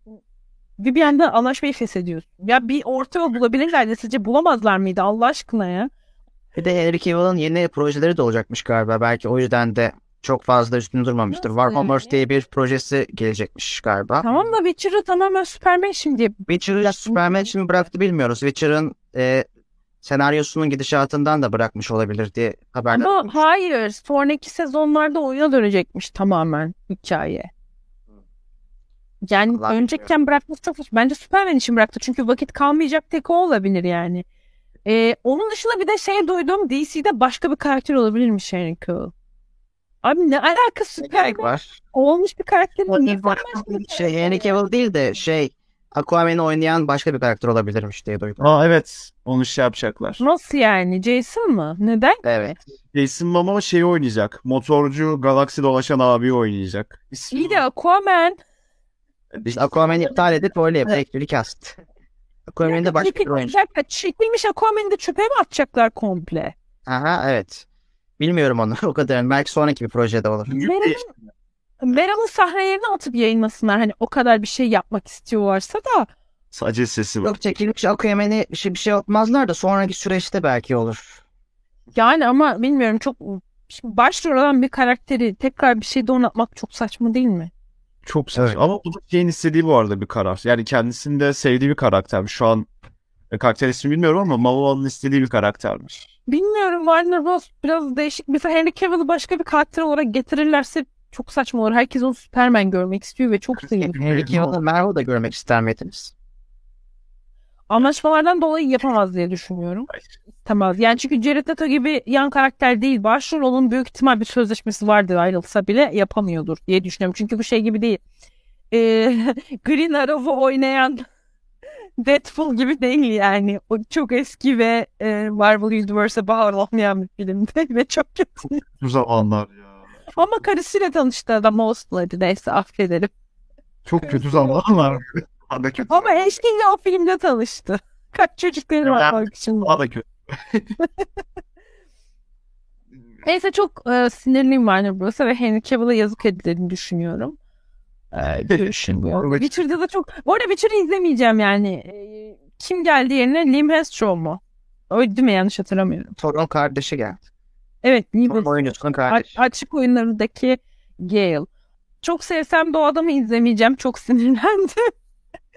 Ve bir anda anlaşmayı feshediyorsun. Ya bir orta yol bulabilirlerdi. Sizce bulamazlar mıydı Allah aşkına ya?
Bir de Henry Cavill'ın yeni projeleri de olacakmış galiba. Belki o yüzden de çok fazla üstünde durmamıştır.
Nasıl
War diye bir projesi gelecekmiş galiba.
Tamam da Witcher'ı tamamen Superman şimdi.
Witcher'ı Superman için bıraktı bilmiyoruz. Witcher'ın e, senaryosunun gidişatından da bırakmış olabilir diye haberler.
Ama
olmuş.
hayır. Sonraki sezonlarda oyuna dönecekmiş tamamen hikaye. Yani
Allah
öncekken bırakması çok saçma. Bence Superman için bıraktı. Çünkü vakit kalmayacak tek o olabilir yani. Ee, onun dışında bir de şey duydum. DC'de başka bir karakter olabilirmiş Henry Cavill. Abi ne alakası
gerek
Superman
var?
olmuş bir karakter.
O
Niye
ilk başta şey Henry Cavill değil de şey Aquaman'ı oynayan başka bir karakter olabilirmiş diye duydum.
Aa evet. Onu şey yapacaklar.
Nasıl yani? Jason mı? Neden?
Evet.
Jason Momoa şeyi oynayacak. Motorcu galaksi dolaşan abi oynayacak. İsmi
İyi de Aquaman.
İşte Aquaman'ı iptal edip öyle yapıyor. Ek bir cast. Aquaman'ın da başka bir oyuncu.
Çekilmiş Aquaman'ı da çöpe mi atacaklar komple?
Aha evet. Bilmiyorum onu o kadar. Belki sonraki bir projede olur.
Meral'ın Meral'ın sahnelerini atıp yayınlasınlar. Hani o kadar bir şey yapmak istiyorlarsa da.
Sadece sesi var.
Yok çekilmiş Aquaman'ı bir şey, bir şey yapmazlar da sonraki süreçte belki olur.
Yani ama bilmiyorum çok Şimdi başrol olan bir karakteri tekrar bir şeyde oynatmak çok saçma değil mi?
Çok saçma.
Evet.
Ama bu da şeyin istediği bu arada bir karar. Yani kendisinde sevdiği bir karakter. Şu an karakter ismi bilmiyorum ama Momoa'nın istediği bir karaktermiş.
Bilmiyorum Warner Bros. biraz değişik. Mesela Henry Cavill'ı başka bir karakter olarak getirirlerse çok saçma olur. Herkes onu Superman görmek istiyor ve çok seviyor.
Henry Cavill'ı Marvel'da görmek ister miydiniz?
Anlaşmalardan dolayı yapamaz diye düşünüyorum. İstemez. Yani çünkü Jared Leto gibi yan karakter değil. Başrolün büyük ihtimal bir sözleşmesi vardır ayrılsa bile yapamıyordur diye düşünüyorum. Çünkü bu şey gibi değil. Ee, Green Arrow'u oynayan Deadpool gibi değil yani. O çok eski ve e, Marvel Universe'e bağlanmayan bir filmdi ve çok kötü.
Bu zamanlar ya.
Ama karısıyla tanıştı adam olsun hadi neyse affederim.
Çok kötü zamanlar. Kötü.
Ama eşkiyle o filmde tanıştı. Kaç çocukları var bak şimdi.
Daha da kötü.
Neyse çok e, sinirliyim Warner Bros'a ve Henry Cavill'a yazık edildiğini düşünüyorum. E, düşünmüyorum. Witcher'da da çok... Bu arada Witcher'ı izlemeyeceğim yani. E, kim geldi yerine? Liam Hemsworth mu? O değil mi? Yanlış hatırlamıyorum.
Thor'un kardeşi geldi.
Evet Liam
oyuncusunun
A-
kardeşi.
açık oyunlarındaki Gale. Çok sevsem de o adamı izlemeyeceğim. Çok sinirlendim.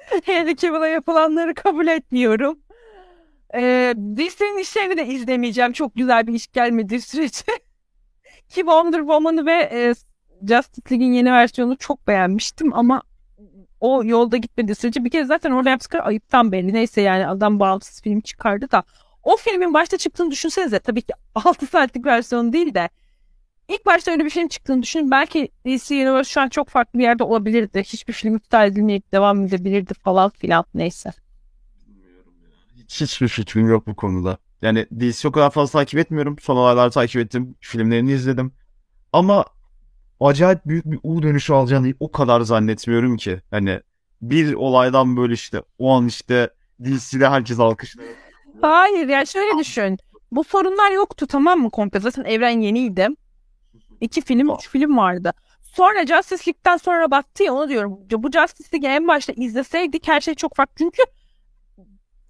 Henry Cavill'a yapılanları kabul etmiyorum. Ee, Disney'nin işlerini de izlemeyeceğim. Çok güzel bir iş gelmediği sürece. Ki Wonder Woman'ı ve e, Justice League'in yeni versiyonunu çok beğenmiştim ama o yolda gitmediği sürece bir kere zaten orada yaptıkları ayıptan belli. Neyse yani adam bağımsız film çıkardı da o filmin başta çıktığını düşünsenize tabii ki 6 saatlik versiyonu değil de ilk başta öyle bir film çıktığını düşünün. Belki DC Universe şu an çok farklı bir yerde olabilirdi. Hiçbir film iptal edilmeyip devam edebilirdi falan filan neyse.
Hiç, hiçbir fikrim yok bu konuda. Yani DC o kadar fazla takip etmiyorum. Son olayları takip ettim. Filmlerini izledim. Ama acayip büyük bir U dönüşü alacağını o kadar zannetmiyorum ki. Hani bir olaydan böyle işte o an işte DC'de herkes alkışlıyor.
Hayır yani şöyle düşün. Bu sorunlar yoktu tamam mı komple? Zaten evren yeniydi. İki film, üç film vardı. Sonra Justice League'den sonra baktı ya onu diyorum. Bu Justice League'i en başta izleseydik her şey çok farklı. Çünkü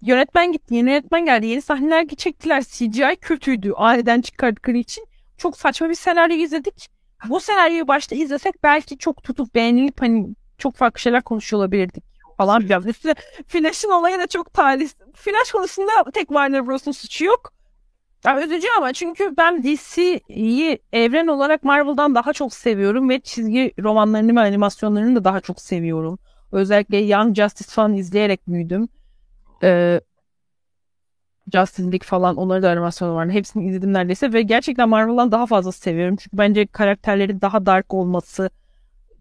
yönetmen gitti, yeni yönetmen geldi. Yeni sahneler çektiler. CGI kötüydü. Aileden çıkardıkları için. Çok saçma bir senaryo izledik. Bu senaryoyu başta izlesek belki çok tutup beğenilip hani çok farklı şeyler konuşuyor olabilirdik falan. Biraz üstüne Flash'ın olayı da çok talihsiz. Flash konusunda tek Warner Bros'un suçu yok. Ya üzücü ama çünkü ben DC'yi evren olarak Marvel'dan daha çok seviyorum ve çizgi romanlarını ve animasyonlarını da daha çok seviyorum. Özellikle Young Justice falan izleyerek büyüdüm. Ee, Justice League falan onları da animasyonu var. Hepsini izledim neredeyse ve gerçekten Marvel'dan daha fazla seviyorum. Çünkü bence karakterlerin daha dark olması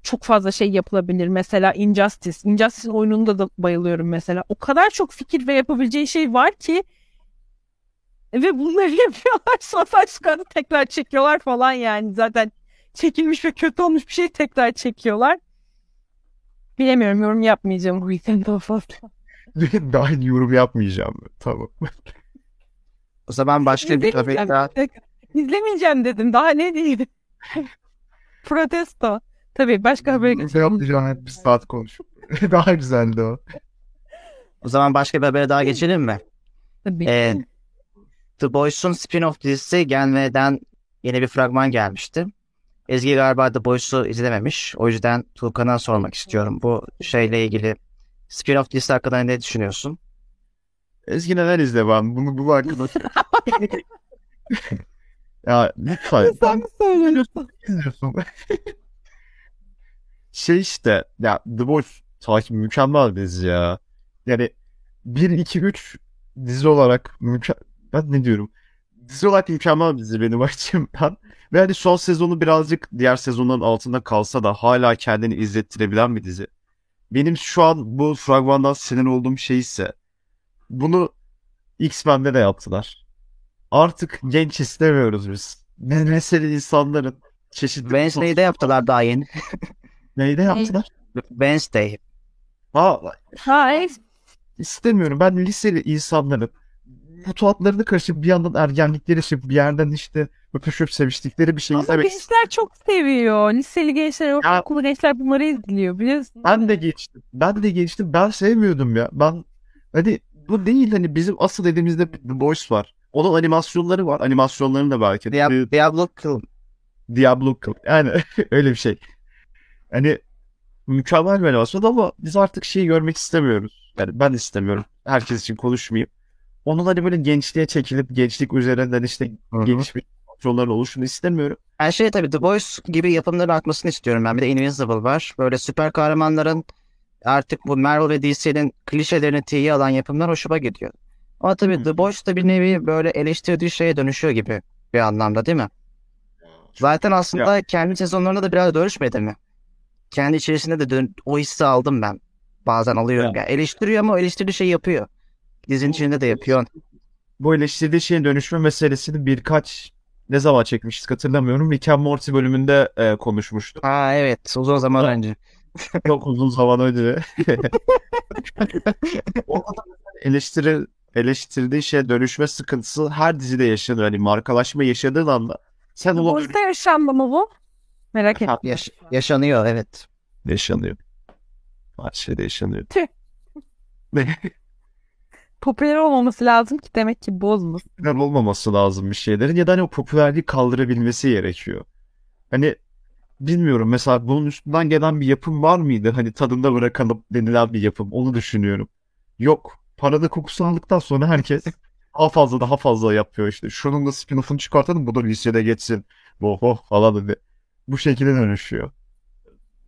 çok fazla şey yapılabilir. Mesela Injustice. Injustice oyununda da bayılıyorum mesela. O kadar çok fikir ve yapabileceği şey var ki ve bunları yapıyorlar. Suicide Squad'ı tekrar çekiyorlar falan yani. Zaten çekilmiş ve kötü olmuş bir şey tekrar çekiyorlar. Bilemiyorum yorum yapmayacağım bu yüzden daha fazla.
Daha yorum yapmayacağım. Tamam.
O zaman başka bir
İzlemeyeceğim.
daha.
İzlemeyeceğim dedim. Daha ne diyeyim? Protesto. Tabii başka habere
Ne
geçelim.
hep bir saat konuş. Daha güzeldi o.
O zaman başka bir habere daha geçelim mi?
Tabii.
Ee, The Boys'un spin-off dizisi gelmeden yeni bir fragman gelmişti. Ezgi galiba The Boys'u izlememiş. O yüzden Tuğkan'a sormak istiyorum. Bu şeyle ilgili spin-off dizisi hakkında ne düşünüyorsun?
Ezgi neler izle ben? Bunu bu arkadaş. ya lütfen.
Sen mi söylüyorsun?
izliyorsun. şey işte ya The Boys takip mükemmel bir dizi ya. Yani 1 2 3 dizi olarak mükemmel ben ne diyorum? Dizi olarak mükemmel bir dizi benim açımdan. Ve hani son sezonu birazcık diğer sezonların altında kalsa da hala kendini izlettirebilen bir dizi. Benim şu an bu fragmandan sinir olduğum şey ise bunu X-Men'de de yaptılar. Artık genç istemiyoruz biz. Ne mesele insanların çeşitli
Wednesday'de yaptılar daha yeni.
Neyde yaptılar?
Wednesday.
Ha,
Ha, evet.
istemiyorum. Ben liseli insanların mutluatlarını karışıp bir yandan ergenlikleri yaşayıp bir yerden işte öpüşüp seviştikleri bir şey
Ama
izlemek
gençler çok seviyor. Liseli gençler, ortaokulu gençler bunları izliyor. Biliyorsun.
Ben de geçtim. Ben de geçtim. Ben sevmiyordum ya. Ben hani bu değil hani bizim asıl elimizde The Boys var. Onun animasyonları var. Animasyonlarını da belki.
Diab- Diablo Kill.
Diablo Code. Yani öyle bir şey. Hani mükemmel bir animasyon ama biz artık şeyi görmek istemiyoruz. Yani ben istemiyorum. Herkes için konuşmayayım. Onun hani böyle gençliğe çekilip gençlik üzerinden işte geniş bir animasyonların oluşunu istemiyorum.
Her şey tabii The Boys gibi yapımların artmasını istiyorum ben. Bir de Invincible var. Böyle süper kahramanların artık bu Marvel ve DC'nin klişelerini tiye alan yapımlar hoşuma gidiyor. Ama tabii. The Boys da bir nevi böyle eleştirdiği şeye dönüşüyor gibi bir anlamda değil mi? Zaten aslında kendi sezonlarında da biraz dönüşmedi mi? Kendi içerisinde de dön- o hissi aldım ben. bazen alıyor.
Evet.
Yani eleştiriyor ama eleştirdiği şey yapıyor. Dizinin içinde de yapıyor.
Bu eleştirdiği şeyin dönüşme meselesini birkaç ne zaman çekmiştik hatırlamıyorum. Rick and Morty bölümünde e, konuşmuştuk.
Aa evet uzun zaman önce.
Çok uzun zaman önce. Eleştiri eleştirdiği şey dönüşme sıkıntısı her dizide yaşanır. Hani markalaşma yaşadığın anda sen ona
Boys'ta yaşandı mı bu? Merak ettim.
Yaş- yaşanıyor evet.
yaşanıyor. Her şeyde yaşanıyor.
Tüh.
Ne?
Popüler olmaması lazım ki demek ki bozmuş.
popüler olmaması lazım bir şeylerin ya da hani o popülerliği kaldırabilmesi gerekiyor. Hani bilmiyorum mesela bunun üstünden gelen bir yapım var mıydı? Hani tadında bırakalım denilen bir yapım. Onu düşünüyorum. Yok. Paranın kokusu aldıktan sonra herkes daha fazla daha fazla yapıyor işte. Şunun da spin-off'unu çıkartalım bu da lisede geçsin. Oh oh falan hani. Bu şekilde dönüşüyor.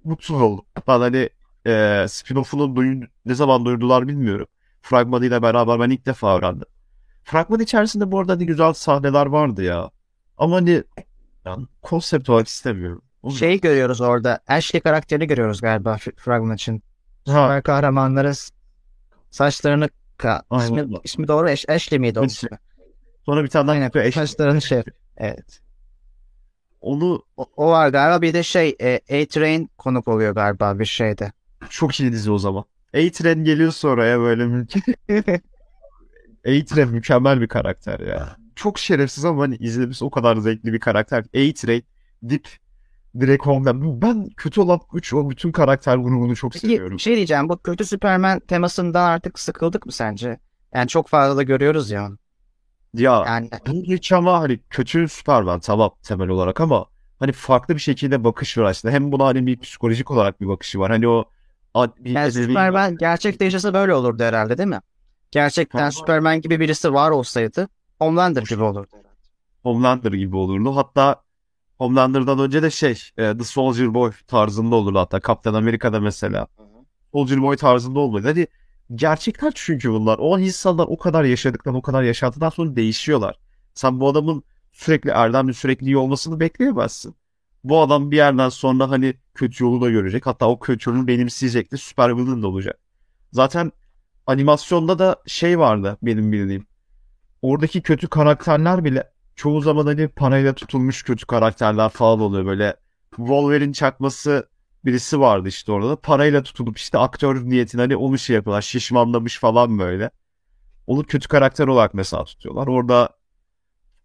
Mutsuz oldum. Ben hani e, spin-off'unu duyun, ne zaman duyurdular bilmiyorum. Fragmanıyla beraber ben ilk defa öğrendim. Fragman içerisinde bu arada hani güzel sahneler vardı ya. Ama hani yani konsept olarak istemiyorum. O-
Şey görüyoruz orada. Ashley karakterini görüyoruz galiba fragman için. Süper kahramanların s- saçlarını ka ismi, ismi doğru Ash- Ashley miydi ismi?
sonra bir tane daha yapıyor. Eş-
saçlarını şey evet.
Onu
O, o var galiba bir de şey e, A-Train konuk oluyor galiba bir şeyde.
çok iyi dizi o zaman. A-Tren geliyor sonra ya böyle mü- A-Tren mükemmel bir karakter ya. Çok şerefsiz ama hani izlemesi o kadar zevkli bir karakter. A-Tren, Dip, direkt Homeland. Ben kötü olan üç o bütün karakter grubunu çok
Peki
seviyorum.
şey diyeceğim bu kötü Superman temasından artık sıkıldık mı sence? Yani çok fazla da görüyoruz ya.
Ya
Yani
bunun hiç ama hani kötü Superman tamam temel olarak ama hani farklı bir şekilde bakış var aslında. Hem buna hani bir psikolojik olarak bir bakışı var. Hani o bir
Yani
edebi-
Superman gerçekte yaşasa böyle olurdu herhalde değil mi? Gerçekten
Tamam.
Superman gibi birisi var olsaydı Homelander gibi olurdu.
Homelander gibi olurdu. Hatta Homelander'dan önce de şey e, The Soldier Boy tarzında olurdu hatta. Kaptan Amerika'da mesela. Soldier Boy tarzında olmadı. Hani gerçekler çünkü bunlar. O insanlar o kadar yaşadıktan, o kadar yaşantıdan sonra değişiyorlar. Sen bu adamın sürekli erdemli, sürekli iyi olmasını bekleyemezsin. Bu adam bir yerden sonra hani kötü yolu da görecek. Hatta o kötü yolu benimseyecek de süper villain de olacak. Zaten animasyonda da şey vardı benim bildiğim. Oradaki kötü karakterler bile çoğu zaman hani parayla tutulmuş kötü karakterler falan oluyor. Böyle Wolverine çakması birisi vardı işte orada da. Parayla tutulup işte aktör niyetine hani onu şey yapıyorlar. Şişmanlamış falan böyle. Onu kötü karakter olarak mesela tutuyorlar. Orada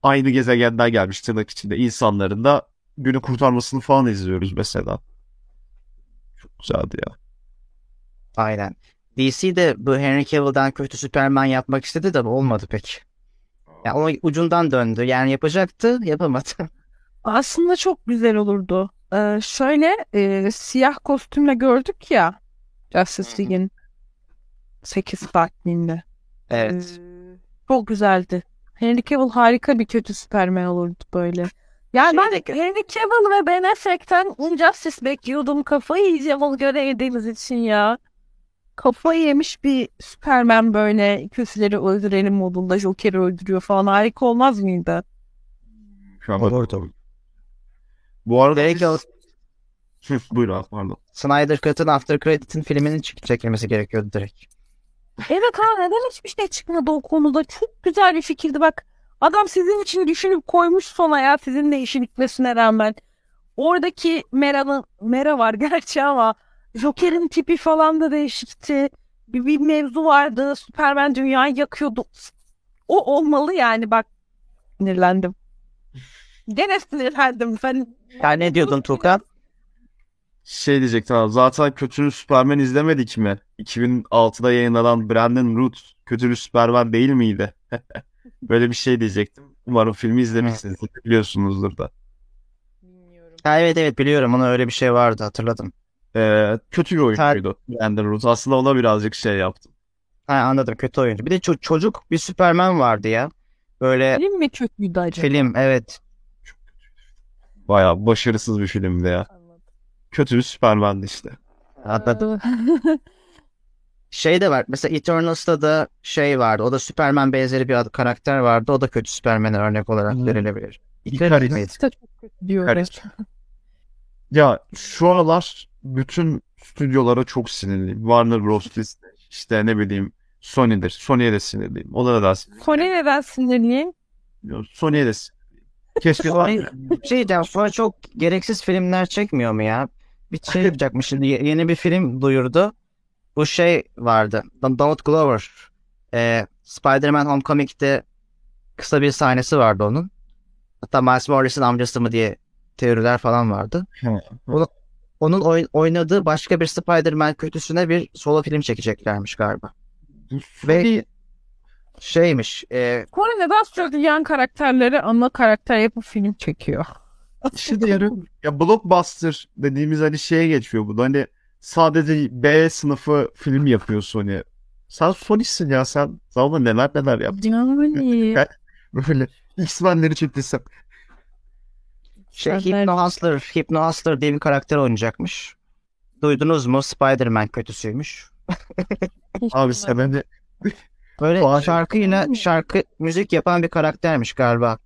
aynı gezegenden gelmiş tırnak içinde insanların da günü kurtarmasını falan izliyoruz mesela. Çok güzeldi ya.
Aynen. DC de bu Henry Cavill'dan kötü Superman yapmak istedi de olmadı pek. Yani o ucundan döndü. Yani yapacaktı, yapamadı.
Aslında çok güzel olurdu. Ee, şöyle e, siyah kostümle gördük ya Justice. League'in 8 saatliğinde.
Evet.
Ee, çok güzeldi. Henry Cavill harika bir kötü Superman olurdu böyle. Yani ben
Şeydeki-
Henry Cavill ve Ben Affleck'ten Injustice bekliyordum. Kafayı yiyeceğim onu göremediğimiz için ya. Kafayı yemiş bir Superman böyle kötüleri öldürelim modunda Joker'i öldürüyor falan. Harika olmaz mıydı?
Şu an
Olurdu.
Bu arada
Gerek yok.
Hı, Buyur abi pardon.
Snyder Cut'ın After Credit'in filminin çekilmesi gerekiyordu direkt.
Evet ha neden hiçbir şey çıkmadı o konuda? Çok güzel bir fikirdi bak. Adam sizin için düşünüp koymuş sona ya sizinle işin bitmesine rağmen. Oradaki Mera'nın Mera var gerçi ama Joker'in tipi falan da değişikti. Bir, bir mevzu vardı. Superman dünyayı yakıyordu. O olmalı yani bak. Sinirlendim. Gene sinirlendim. Ben
Ya ne diyordun Tuğkan?
Şey diyecektim abi. Zaten Kötülü Superman izlemedik mi? 2006'da yayınlanan Brandon Root Kötülü Superman değil miydi? Böyle bir şey diyecektim. Umarım filmi izlemişsinizdir. Biliyorsunuzdur da.
Bilmiyorum.
Ha, evet evet biliyorum. Ona öyle bir şey vardı hatırladım.
Ee, kötü bir oyuncuydu Brandon Root. Aslında ona birazcık şey yaptım.
Ha anladım kötü oyuncu. Bir de ço- çocuk bir Superman vardı ya. Böyle
Film mi kötüydü acaba?
film evet.
Bayağı başarısız bir filmdi ya.
Anladım.
Kötü bir Superman'di işte.
Hatta şey de var. Mesela Eternals'ta da şey vardı. O da Superman benzeri bir karakter vardı. O da kötü Superman'e örnek olarak
Hı.
verilebilir.
Icarus.
mıydı?
İşte çok kötü diyor.
Ya şu aralar bütün stüdyolara çok sinirliyim. Warner Bros. Disney, işte ne bileyim Sony'dir. Sony'ye de sinirliyim. Onlara da sinirliyim.
Sony neden sinirliyim?
Sony'ye de sinirliyim. Keşke
bir şey diyeceğim. Sonra çok gereksiz filmler çekmiyor mu ya? Bir şey yapacakmış şimdi. Ye- Yeni bir film duyurdu. Bu şey vardı. Don- Donald Glover. Ee, Spider-Man Homecoming'de kısa bir sahnesi vardı onun. Hatta Miles Morales'in amcası mı diye teoriler falan vardı. Onu- onun oy- oynadığı başka bir Spider-Man kötüsüne bir solo film çekeceklermiş galiba. Ve şeymiş. E,
Sony neden sürekli yan karakterleri ana karakter yapıp film çekiyor?
İşe de yarıyor. Ya blockbuster dediğimiz hani şeye geçiyor bu da. Hani sadece B sınıfı film yapıyor Sony. Sen Sony'sin ya sen. Zaten neler neler yap.
Yani.
Böyle X-Men'leri çektiysem.
Şey, Hypno Hustler, Hypno Hustler diye bir karakter oynayacakmış. Duydunuz mu? Spider-Man kötüsüymüş.
Abi sen hani
Böyle şarkı yine şarkı müzik yapan bir karaktermiş galiba.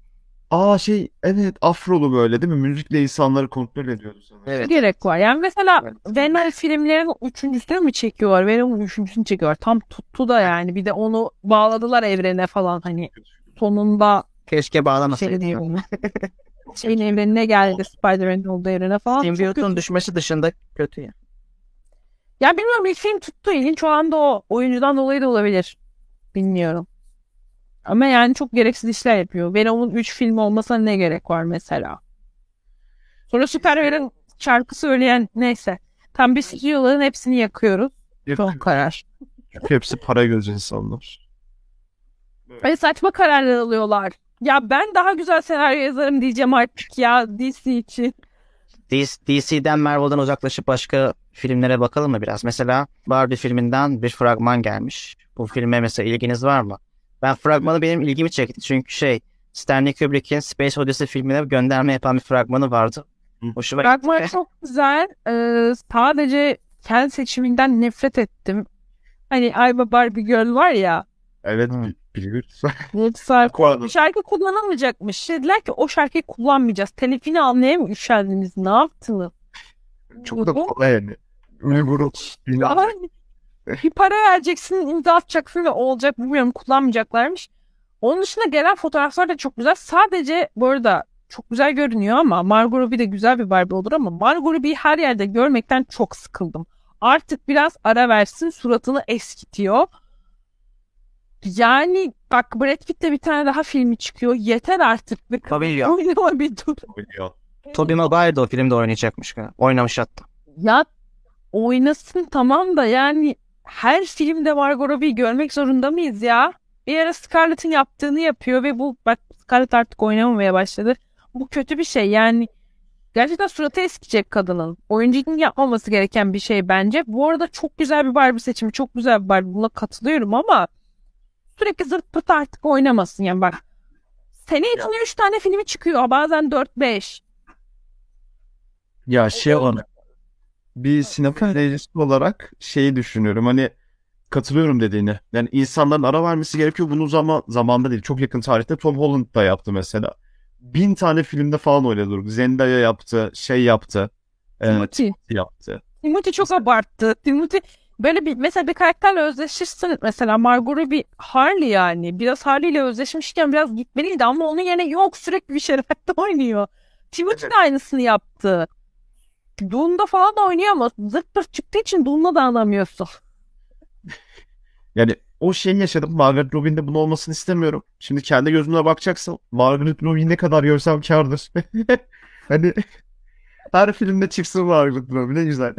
aa şey evet afrolu böyle değil mi? Müzikle insanları kontrol ediyordu sana.
Evet.
gerek var. Yani mesela
Evet.
Venom filmlerinin üçüncüsünü mü çekiyorlar? Venom'un üçüncüsünü çekiyorlar. Tam tuttu da yani. Bir de onu bağladılar evrene falan hani sonunda
Keşke bağlamasaydı.
şey. şeyin evrenine geldi Spider-Man'in olduğu evrene falan.
Symbiote'un düşmesi dışında kötü ya.
Ya bilmiyorum ilk film tuttu. İlginç olan da o. Oyuncudan dolayı da olabilir. Bilmiyorum. Ama yani çok gereksiz işler yapıyor. Venom'un 3 filmi olmasına ne gerek var mesela? Sonra Superman'in şarkı söyleyen neyse. Tam bir stüdyoların hepsini yakıyoruz. Son karar.
Çünkü hepsi para göz insanlar.
Ve saçma kararlar alıyorlar. Ya ben daha güzel senaryo yazarım diyeceğim artık ya DC için.
DC- DC'den Marvel'dan uzaklaşıp başka filmlere bakalım mı biraz? Mesela Barbie filminden bir fragman gelmiş. Bu filme mesela ilginiz var mı? Ben fragmanı benim ilgimi çekti. Çünkü şey Stanley Kubrick'in Space Odyssey filmine gönderme yapan bir fragmanı vardı. Hoşuma
Fragman
gitti.
çok güzel. Ee, sadece kendi seçiminden nefret ettim. Hani I'm a Barbie Girl var ya.
Evet
Hı.
Arada-
bir şarkı kullanılmayacakmış. Dediler ki o şarkıyı kullanmayacağız. Telifini almaya mı üşendiniz? Ne yaptınız?
Çok da kolay yani. Uyguru.
Bir para vereceksin, imza atacaksın ve olacak. Bilmiyorum kullanmayacaklarmış. Onun dışında gelen fotoğraflar da çok güzel. Sadece bu arada çok güzel görünüyor ama Margot Robbie de güzel bir Barbie olur ama Margot Robbie'yi her yerde görmekten çok sıkıldım. Artık biraz ara versin suratını eskitiyor. Yani bak Brad Pitt'te bir tane daha filmi çıkıyor. Yeter artık. Bir
Pavilion.
oynama bir dur.
Biliyor.
Tobey Maguire de o filmde oynayacakmış. galiba. Oynamış hatta.
Ya oynasın tamam da yani her filmde Margot Robbie'yi görmek zorunda mıyız ya? Bir ara Scarlett'in yaptığını yapıyor ve bu bak Scarlett artık oynamamaya başladı. Bu kötü bir şey yani. Gerçekten suratı eskiyecek kadının. Oyunculuk yapmaması gereken bir şey bence. Bu arada çok güzel bir Barbie seçimi. Çok güzel bir Barbie. Buna katılıyorum ama sürekli zırt pırt artık oynamasın. Yani bak sene içinde 3 tane filmi çıkıyor. Bazen 4-5.
Ya şey olarak bir sinema izleyicisi olarak şeyi düşünüyorum. Hani katılıyorum dediğine. Yani insanların ara vermesi gerekiyor. Bunu zaman zamanda değil. Çok yakın tarihte Tom Holland da yaptı mesela. Bin tane filmde falan oynadı. Zendaya yaptı. Şey yaptı.
Timothy.
yaptı.
Timothy çok abarttı. Timothy böyle bir mesela bir karakterle özdeşirsin mesela Margot Robbie Harley yani biraz Harley ile özdeşmişken biraz gitmeliydi ama onun yerine yok sürekli bir şerefette oynuyor. Timothy de aynısını yaptı. Dune'da falan da oynuyor ama zırt pırt çıktığı için Dune'la da anlamıyorsun.
Yani o şeyi yaşadım. Margaret Robbie'nin de bunu olmasını istemiyorum. Şimdi kendi gözümle bakacaksam Margaret Robbie'yi ne kadar görsem kârdır. hani her filmde çıksın Margaret Robbie ne güzel.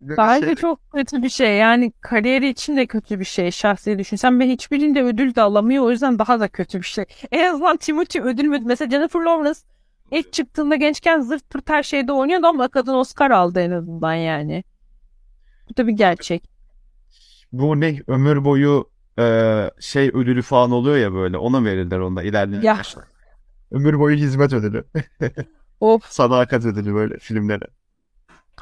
Bence
Şey-
çok kötü bir şey. Yani kariyeri için de kötü bir şey şahsi düşünsem. Ben hiçbirinde ödül de alamıyor. O yüzden daha da kötü bir şey. En azından Timothy ödül mü? Mesela Jennifer Lawrence ilk çıktığında gençken zırt pırt her şeyde oynuyordu ama kadın Oscar aldı en azından yani. Bu da bir gerçek.
Bu ne ömür boyu e, şey ödülü falan oluyor ya böyle ona verirler onda ilerleyen
Ya.
Ömür boyu hizmet ödülü.
Of.
Sadakat ödülü böyle filmlere.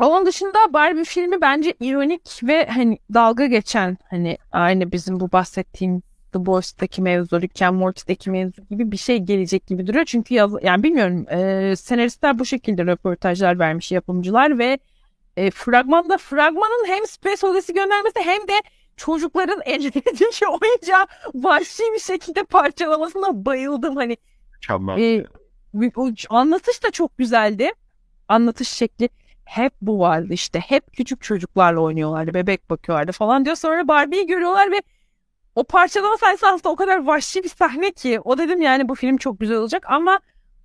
Onun dışında Barbie filmi bence ironik ve hani dalga geçen hani aynı bizim bu bahsettiğim The Boys'taki mevzu, Rick and Morty'deki mevzu gibi bir şey gelecek gibi duruyor. Çünkü yaz, yani bilmiyorum e, senaristler bu şekilde röportajlar vermiş yapımcılar ve e, fragmanda fragmanın hem Space Odyssey göndermesi hem de çocukların ellerindeki oyuncağı vahşi bir şekilde parçalamasına bayıldım. Hani
Mükemmel.
e, o anlatış da çok güzeldi. Anlatış şekli hep bu vardı işte. Hep küçük çocuklarla oynuyorlardı. Bebek bakıyorlardı falan diyor. Sonra Barbie'yi görüyorlar ve o parçalama sahnesi aslında o kadar vahşi bir sahne ki. O dedim yani bu film çok güzel olacak ama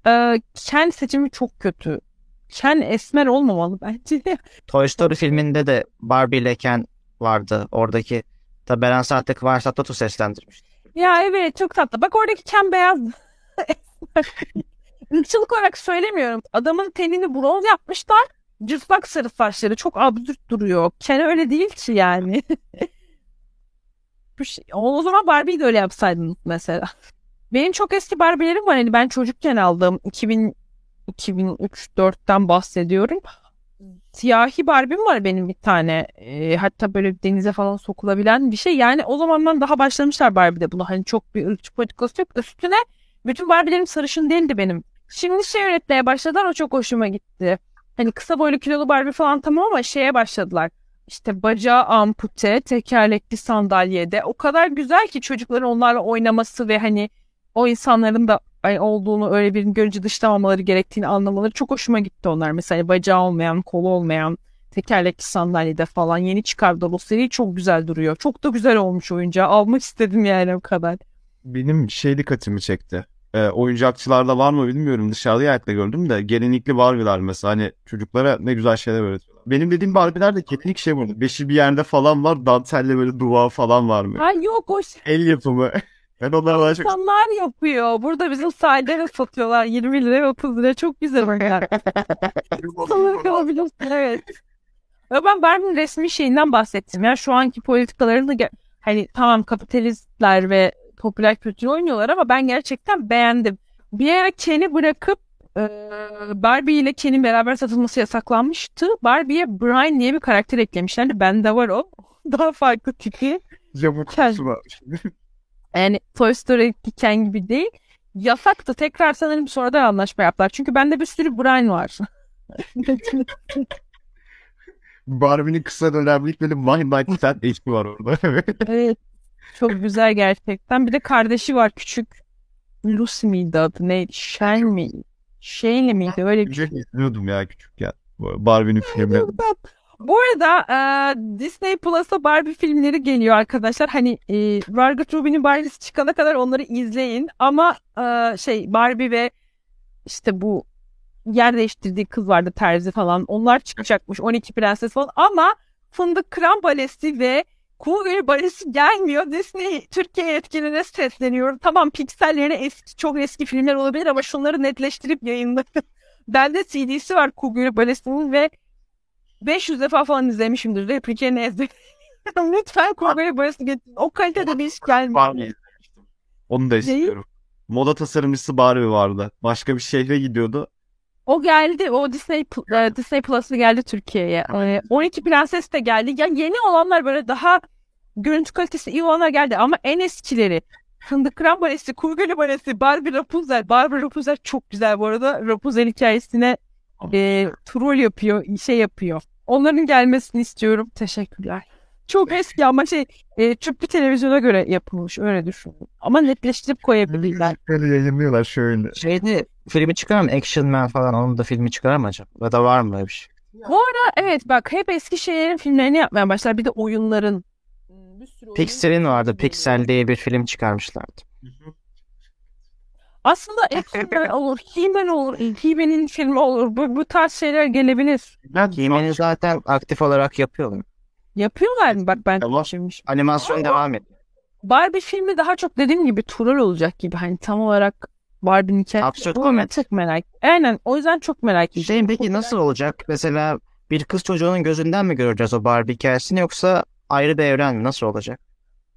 e, Ken seçimi çok kötü. Ken esmer olmamalı bence.
Toy Story filminde de Barbie ile Ken vardı. Oradaki da Beren Saat'teki Varsat Tatu seslendirmiş.
ya evet çok tatlı. Bak oradaki Ken beyaz. Irkçılık olarak söylemiyorum. Adamın tenini bronz yapmışlar. Cırtlak sarı saçları çok absürt duruyor. Ken öyle değil ki yani. Şey, o zaman Barbie'yi de öyle yapsaydınız mesela. Benim çok eski Barbie'lerim var. Hani ben çocukken aldım. 2000 2003-4'ten bahsediyorum. Siyahi Barbie'm var benim bir tane. Ee, hatta böyle denize falan sokulabilen bir şey. Yani o zamandan daha başlamışlar Barbie'de bunu. Hani çok bir ırkçı politikası yok. Üstüne bütün Barbie'lerim sarışın değildi benim. Şimdi şey üretmeye başladılar. O çok hoşuma gitti. Hani kısa boylu kilolu Barbie falan tamam ama şeye başladılar. İşte bacağı ampute, tekerlekli sandalyede. O kadar güzel ki çocukların onlarla oynaması ve hani o insanların da olduğunu öyle birini görünce dışlamamaları gerektiğini anlamaları çok hoşuma gitti onlar. Mesela bacağı olmayan, kolu olmayan, tekerlekli sandalyede falan yeni çıkardılar. O seri çok güzel duruyor. Çok da güzel olmuş oyuncağı. Almak istedim yani o kadar.
Benim şey dikkatimi çekti. E, oyuncakçılarda var mı bilmiyorum. Dışarıda yerde gördüm de gelinlikli Barbie'ler mesela hani çocuklara ne güzel şeyler öğretiyorlar. Benim dediğim Barbie'ler de kesinlik şey burada. Beşi bir yerde falan var. Dantelle böyle duvar falan var mı?
Ha yok o şey-
El yapımı. Ben onlara daha çok
insanlar yapıyor. Burada bizim sahilde de satıyorlar. 20 lira ve 30 lira. Çok güzel oyunlar. Sanırım kalabilirsin. Evet. Ve ben Barbie'nin resmi şeyinden bahsettim. Ya şu anki politikalarını hani tamam kapitalistler ve popüler kültür oynuyorlar ama ben gerçekten beğendim. Bir ara Ken'i bırakıp e, Barbie ile Ken'in beraber satılması yasaklanmıştı. Barbie'ye Brian diye bir karakter eklemişlerdi. Bende var o. Daha farklı tipi.
kutusu var.
Yani Toy Story'deki Ken gibi değil. Yasaktı. Tekrar sanırım sonradan anlaşma yaptılar. Çünkü bende bir sürü Brian var.
Barbie'nin kısa dönemlik böyle My Night Fat HP var orada.
evet. Çok güzel gerçekten. Bir de kardeşi var küçük. Lucy miydi adı neydi? Shane mi? Shane miydi? Öyle bir şey.
İzliyordum ya küçükken. Barbie'nin filmini.
Bu arada e, Disney Plus'a Barbie filmleri geliyor arkadaşlar. Hani e, Margot Robbie'nin Barbie'si çıkana kadar onları izleyin. Ama e, şey Barbie ve işte bu yer değiştirdiği kız vardı terzi falan. Onlar çıkacakmış 12 Prenses falan. Ama Fındık Kıran Balesi ve Kuğu Gölü Balesi gelmiyor. Disney Türkiye yetkililerine sesleniyorum. Tamam piksellerine eski, çok eski filmler olabilir ama şunları netleştirip yayınlayın. Bende CD'si var Kuğu Balesi'nin ve 500 defa falan izlemişimdir. Replike ne izledim. Lütfen Kuğu Balesi getirin. O kalitede bir iş gelmiyor.
Onu da istiyorum. Moda tasarımcısı Barbie vardı. Başka bir şehre gidiyordu.
O geldi. O Disney e, Disney Plus'ı geldi Türkiye'ye. E, 12 Prenses de geldi. Ya yeni olanlar böyle daha görüntü kalitesi iyi olanlar geldi ama en eskileri Fındık Kıran Balesi, Kuğu Gölü Balesi, Barbie Rapunzel. Barbie Rapunzel çok güzel bu arada. Rapunzel hikayesine e, troll yapıyor, şey yapıyor. Onların gelmesini istiyorum. Teşekkürler. Çok eski ama şey e, tüplü televizyona göre yapılmış öyle düşünün. Ama netleştirip koyabilirler.
Yayınlıyorlar şöyle.
Şeyde filmi çıkar mı? Action Man falan onun da filmi çıkar mı acaba? Ya da var mı öyle bir şey?
Bu arada evet bak hep eski şeylerin filmlerini yapmaya başlar. Bir de oyunların. Bir sürü oyun-
Pixar'in vardı. Pixel diye bir film çıkarmışlardı.
Aslında X-Men olur, He-Man olur, He-Man'in filmi olur. Bu, bu tarz şeyler gelebilir.
Ben
He-Man'i zaten aktif olarak yapıyorlar.
Yapıyorlar mı? Bak ben
Tamam.
şimdi.
Animasyon devam ediyor.
Barbie filmi daha çok dediğim gibi troll olacak gibi. Hani tam olarak Barbie'nin hikayesi.
Absürt komedi.
Çok merak. Aynen o yüzden çok merak ediyorum.
Şey peki nasıl olacak? Mesela bir kız çocuğunun gözünden mi göreceğiz o Barbie hikayesini yoksa ayrı bir evren mi? Nasıl olacak?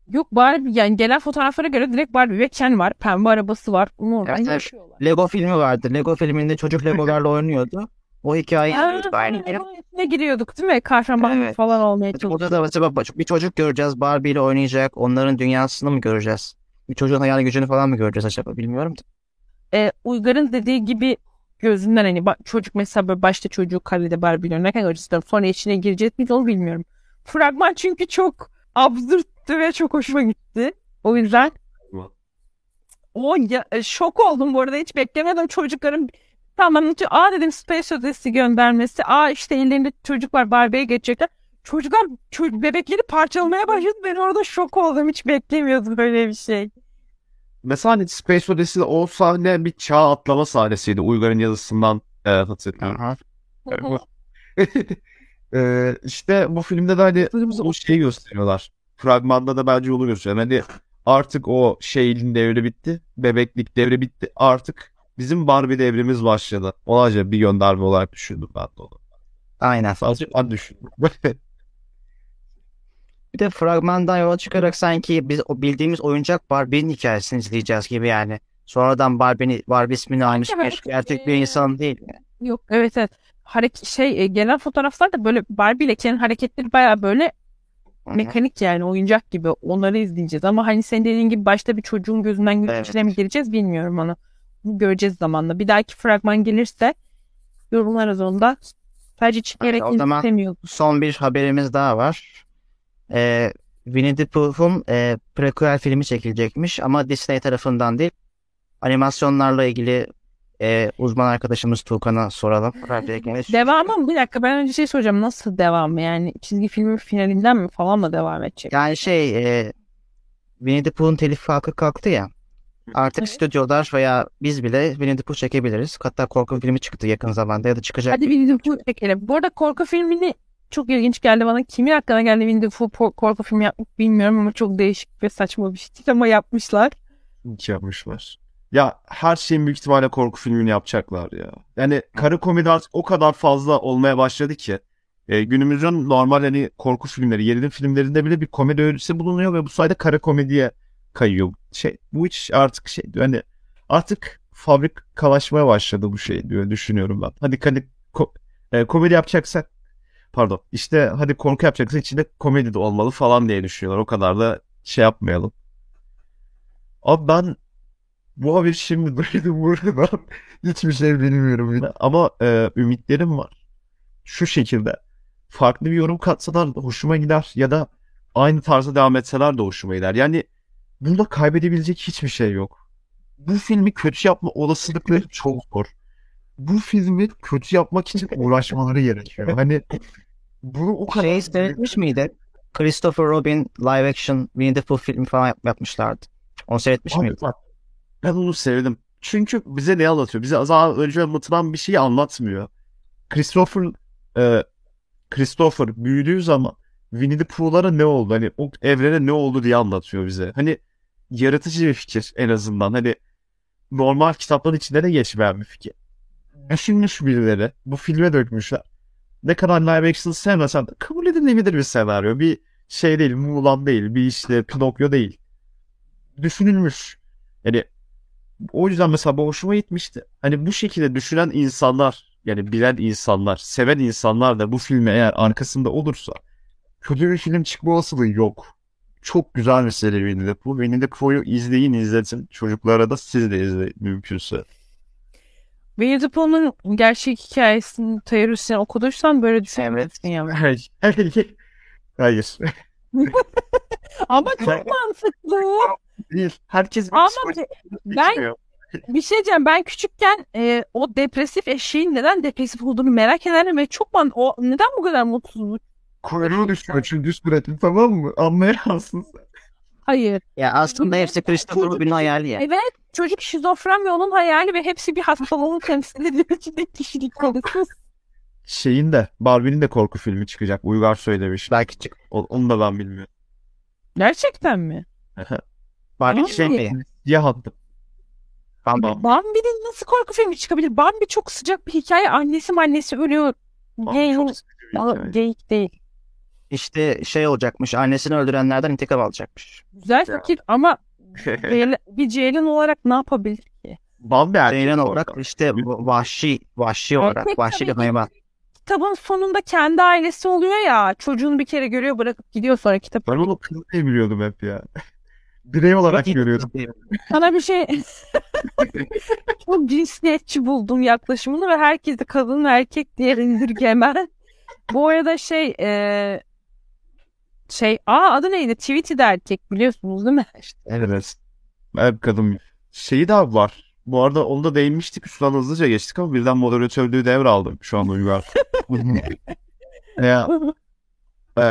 Yok Barbie yani gelen fotoğraflara göre direkt Barbie ve Ken var. Pembe arabası var. Normal
Evet, evet.
yaşıyorlar.
Lego filmi vardı. Lego filminde çocuk Legolarla oynuyordu. O yere.
ne giriyorduk değil mi? Kahraman
Evet.
falan olmaya
Burada
çalışıyorduk.
da mesela bir çocuk göreceğiz. Barbie ile oynayacak. Onların dünyasını mı göreceğiz? Bir çocuğun hayal gücünü falan mı göreceğiz acaba? Bilmiyorum da.
Ee, Uygar'ın dediği gibi gözünden hani çocuk mesela böyle başta çocuğu karede Barbie'yle oynarken acısı sonra içine gireceğiz miyiz onu bilmiyorum. Fragman çünkü çok absürttü ve çok hoşuma gitti. O yüzden o ya, e, şok oldum bu arada hiç beklemedim çocukların tamam anlatıyor. Aa dedim Space Odyssey göndermesi. Aa işte ellerinde çocuk var Barbie'ye geçecekler. Çocuklar ço- bebekleri parçalamaya başladı. Ben orada şok oldum. Hiç beklemiyordum böyle bir şey.
Mesela hani Space Odyssey'de o sahne bir çağ atlama sahnesiydi. Uygar'ın yazısından e, hatırlıyorum.
Aha.
e, işte bu filmde de hani o şeyi gösteriyorlar. Fragmanda da bence onu gösteriyor. Hani artık o şeyin devri bitti. Bebeklik devri bitti. Artık bizim Barbie devrimiz başladı. Ona acaba bir gönderme olarak düşündüm ben de onu.
Aynen.
Sadece ben düşündüm.
Bir de fragmandan yola çıkarak sanki biz o bildiğimiz oyuncak Barbie'nin hikayesini izleyeceğiz gibi yani. Sonradan Barbie'ni, Barbie ismini almış
evet.
bir gerçek bir insan değil.
Yok evet evet. Hareket şey e, gelen fotoğraflarda böyle Barbie ile Ken'in hareketleri baya böyle mekanik yani oyuncak gibi onları izleyeceğiz ama hani senin dediğin gibi başta bir çocuğun gözünden
Evet.
içine mi gireceğiz bilmiyorum onu. Göreceğiz zamanla. Bir dahaki fragman gelirse yorumlarız onu da. Sadece çekerek istemiyorum.
Son bir haberimiz daha var. Ee, Winnie the Pooh'un e, prequel filmi çekilecekmiş ama Disney tarafından değil. Animasyonlarla ilgili e, uzman arkadaşımız Tuğkan'a soralım.
Devamı mı? Bir dakika ben önce şey soracağım. Nasıl devamı? Yani çizgi filmin finalinden mi falan mı devam edecek?
Yani şey e, Winnie the Pooh'un telif hakkı kalktı ya. Artık
Evet.
stüdyolar veya biz bile Winnie the Pooh çekebiliriz. Hatta korku filmi çıktı yakın zamanda ya da çıkacak.
Hadi Winnie the Pooh çekelim. Bu arada korku filmini çok ilginç geldi bana. Kimin aklına geldi por- korku filmi yapmak bilmiyorum ama çok değişik ve saçma bir şey değil ama yapmışlar.
İyi yapmışlar. Ya her şeyin büyük ihtimalle korku filmini yapacaklar ya. Yani kara komedi artık o kadar fazla olmaya başladı ki. E, günümüzün normal hani korku filmleri, gerilim filmlerinde bile bir komedi öğesi bulunuyor ve bu sayede kara komediye kayıyor. Şey, bu iş artık şey hani artık fabrikalaşmaya başladı bu şey diyor düşünüyorum ben. Hadi hani ko- e, komedi yapacaksak pardon işte hadi korku yapacaksak içinde komedi de olmalı falan diye düşünüyorlar. O kadar da şey yapmayalım. Abi ben bu haberi şimdi duydum buradan. Hiçbir şey bilmiyorum yine. Ama e, ümitlerim var. Şu şekilde. Farklı bir yorum katsalar hoşuma gider. Ya da aynı tarzda devam etseler de hoşuma gider. Yani bunda kaybedebilecek hiçbir şey yok. Bu filmi kötü yapma olasılıkları çok zor. Bu filmi kötü yapmak için uğraşmaları gerekiyor. Hani bunu o kadar...
Şey seyretmiş miydi? Christopher Robin live action Winnie the Pooh filmi falan yap- yapmışlardı. Onu seyretmiş
Abi
miydin?
bak, ben onu sevdim. Çünkü bize ne anlatıyor? Bize daha önce anlatılan bir şeyi anlatmıyor. Christopher e, Christopher büyüdüğü zaman Winnie the Pooh'lara ne oldu? Hani o evrene ne oldu diye anlatıyor bize. Hani yaratıcı bir fikir en azından. Hani normal kitapların içinde de geçmeyen bir fikir. Düşünmüş birileri. Bu filme dökmüşler. Ne kadar live action sevmesen de kabul edilebilir bir senaryo. Bir şey değil, Mulan değil, bir işte Pinokyo değil. Düşünülmüş. Yani o yüzden mesela bu hoşuma gitmişti. Hani bu şekilde düşünen insanlar, yani bilen insanlar, seven insanlar da bu filme eğer arkasında olursa kötü bir film çıkma olasılığı yok. Çok güzel bir seri Winnie the Pooh. Winnie the Pooh'u izleyin izletin. Çocuklara da siz de izleyin mümkünse.
Pooh'un gerçek hikayesini teorisini okuduysan böyle düşünemezsin ya.
Hayır. Hayır.
Ama çok mantıklı.
Değil. Herkes bir
Ama ben
geçmiyor.
bir şey diyeceğim. Ben küçükken e, o depresif eşeğin neden depresif olduğunu merak ederdim ve çok man o neden bu kadar mutsuz? bu?
Kuyruğu düşüyor çünkü suratın tamam mı? Anlayamazsın sen.
Hayır.
Ya aslında hepsi Christopher Robin'in hayali ya.
Evet. Çocuk şizofren ve onun hayali ve hepsi bir hastalığını temsil ediyor. İçinde kişilik konusu.
Şeyin de Barbie'nin de korku filmi çıkacak. Uygar söylemiş.
Belki çık.
O- Onu da ben bilmiyorum.
Gerçekten mi?
Barbie
Abi.
şey mi?
Siyah attım.
Bambi.
Bambi'nin nasıl korku filmi çıkabilir? Bambi çok sıcak bir hikaye. Annesi annesi ölüyor. Gay,
Çok sıkıcı bir hikaye.
geyik değil.
İşte şey olacakmış. Annesini öldürenlerden intikam alacakmış.
Güzel fikir ama bir Ceylan olarak ne yapabilir ki?
Bambi erkek
Ceylan olarak işte vahşi, vahşi olarak,
Erkek
vahşi bir hayvan.
Kitabın sonunda kendi ailesi oluyor ya. Çocuğunu bir kere görüyor bırakıp gidiyor sonra kitap.
Ben onu kız diye biliyordum hep ya. Birey olarak görüyorum.
Sana bir şey çok cinsiyetçi buldum yaklaşımını ve herkesi kadın ve erkek diye indirgemen. Bu arada şey e, şey aa adı neydi? Tweety de erkek biliyorsunuz değil mi?
Evet. Evet kadın. Şeyi de var. Bu arada onu da değinmiştik. Üstünden hızlıca geçtik ama birden moderatörlüğü devraldım şu an Uygar. ya, e,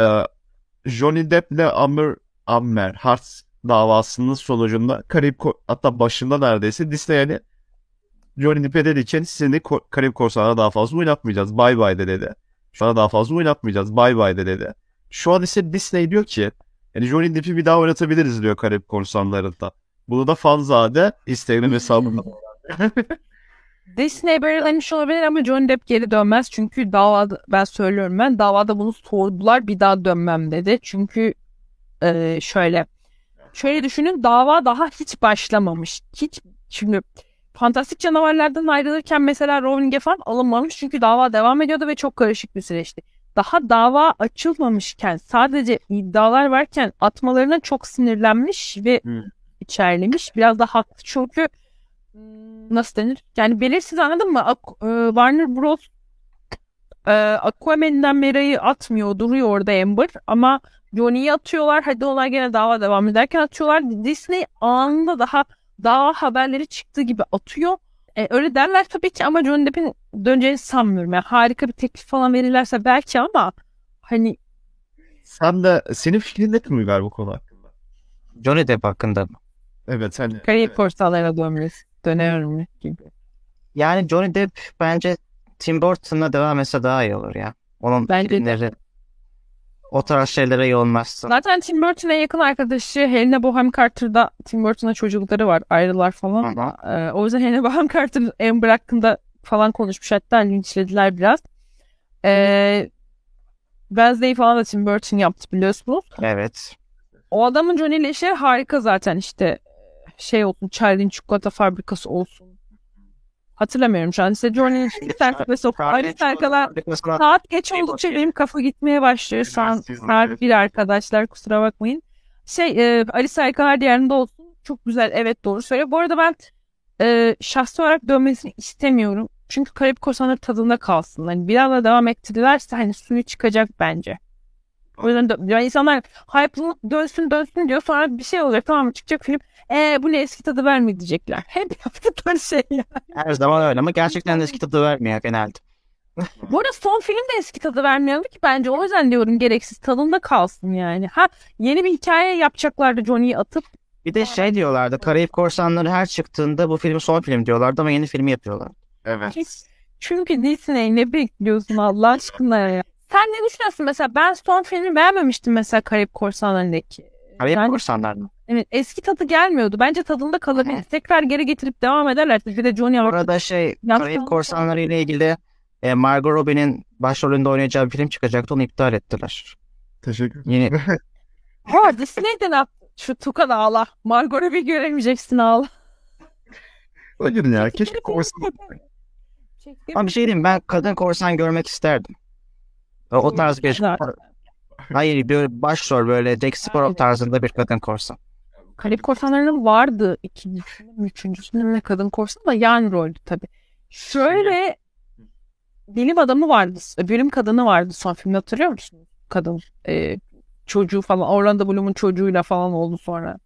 Johnny Depp ile Amber, Amber Heard davasının sonucunda Karayip Ko- hatta başında neredeyse Disney yani Johnny Depp'e dedi ki seni Ko- Karayip Korsanı'na daha fazla oynatmayacağız. Bye bye de dedi. Sana daha fazla oynatmayacağız. Bye bye de dedi. Şu an ise Disney diyor ki yani Johnny Depp'i bir daha oynatabiliriz diyor Karayip Korsanları'nda. Bunu da Fanzade Instagram hesabında.
Disney belirlemiş olabilir ama Johnny Depp geri dönmez. Çünkü davada ben söylüyorum ben davada bunu sordular bir daha dönmem dedi. Çünkü e, şöyle şöyle düşünün dava daha hiç başlamamış. Hiç şimdi Fantastik Canavarlardan ayrılırken mesela Rowling'e falan alınmamış çünkü dava devam ediyordu ve çok karışık bir süreçti. Daha dava açılmamışken sadece iddialar varken atmalarına çok sinirlenmiş ve
Hmm.
içerlemiş. Biraz da haklı çünkü hmm, nasıl denir? Yani belirsiz anladın mı? Ak- e, Warner Bros. E, Aquaman'den Mera'yı atmıyor. Duruyor orada Amber. Ama Johnny'yi atıyorlar. Hadi olay gene dava devam ederken atıyorlar. Disney anında daha dava haberleri çıktığı gibi atıyor. E, öyle derler tabii ki ama Johnny Depp'in döneceğini sanmıyorum. Yani harika bir teklif falan verirlerse belki ama hani
Sen de senin fikrin nedir Uygar bu konu hakkında?
Johnny Depp hakkında mı?
Evet hani
Karayip Korsanları'na dönmesi. Dönüyorum gibi.
Yani Johnny Depp bence Tim Burton'la devam etse daha iyi olur ya. Onun
Bence de.
O tarz şeylere yoğunlaşsın.
Zaten Tim Burton'ın en yakın arkadaşı Helena Bonham Carter'da Tim Burton'la çocukları var. Ayrılar falan.
Hı hı.
Ee, o yüzden Helena Bonham Carter Amber hakkında falan konuşmuş. Hatta linçlediler biraz. Ee, Wednesday falan da Tim Burton yaptı biliyorsunuz.
Evet.
O adamın Johnny ile işleri harika zaten işte şey olsun Charlie'nin çikolata fabrikası olsun. Hatırlamıyorum şu an. İşte Johnny'nin olsun. Ayrı şarkılar
Fabrikasına-
Saat geç oldukça benim kafa gitmeye başlıyor. Şu an saat bir arkadaşlar kusura bakmayın. Şey e, Alice Harikalar Diyarı'nda olsun. Çok güzel evet doğru söylüyor. Bu arada ben e, şahsi olarak dönmesini istemiyorum. Çünkü Karayip Korsanları tadında kalsın. Hani bir daha da devam ettirirlerse hani suyu çıkacak bence. O yüzden dö- yani insanlar hype'lı dönsün dönsün diyor. Sonra bir şey olacak tamam mı çıkacak film. E bu ne eski tadı vermiyor diyecekler. Hep yaptıkları şey ya.
Her zaman öyle ama gerçekten de eski tadı vermiyor genelde.
Bu arada son film de eski tadı vermiyordu ki bence. O yüzden diyorum gereksiz tadında kalsın yani. Ha yeni bir hikaye yapacaklardı Johnny'yi atıp.
Bir de şey diyorlardı. Karayip Korsanları her çıktığında bu film son film diyorlardı ama yeni filmi yapıyorlar.
evet.
Çünkü Disney ne bekliyorsun Allah aşkına ya. Sen ne düşünüyorsun mesela? Ben son filmi beğenmemiştim mesela Karayip Korsanları'ndaki.
Karayip
Yani-
Korsanlar mı?
Evet eski tadı gelmiyordu. Bence tadında kalabilir. Tekrar geri getirip devam ederlerse. Bir de Johnny
Bu
Ark
arada şey Karayip Korsanları ile ilgili e, Margot Robbie'nin başrolünde oynayacağı bir film çıkacaktı. Onu iptal ettiler.
Teşekkür.
Yeni
Ha Disney'den at. Şu Tukan ağla. Margot Robbie göremeyeceksin ağla.
Hayır ya keşke korsan.
Ama bir şey diyeyim ben kadın korsan görmek isterdim. O, tarz bir hayır bir başrol böyle Jack Sparrow tarzında bir kadın korsan.
Karayip Korsanları'nın vardı üçüncüsünde mi ne kadın korsan da yan roldü tabii. Şöyle bilim adamı vardı. Bilim kadını vardı son filmde hatırlıyor musun? Kadın e, çocuğu falan Orlando Bloom'un çocuğuyla falan oldu sonra.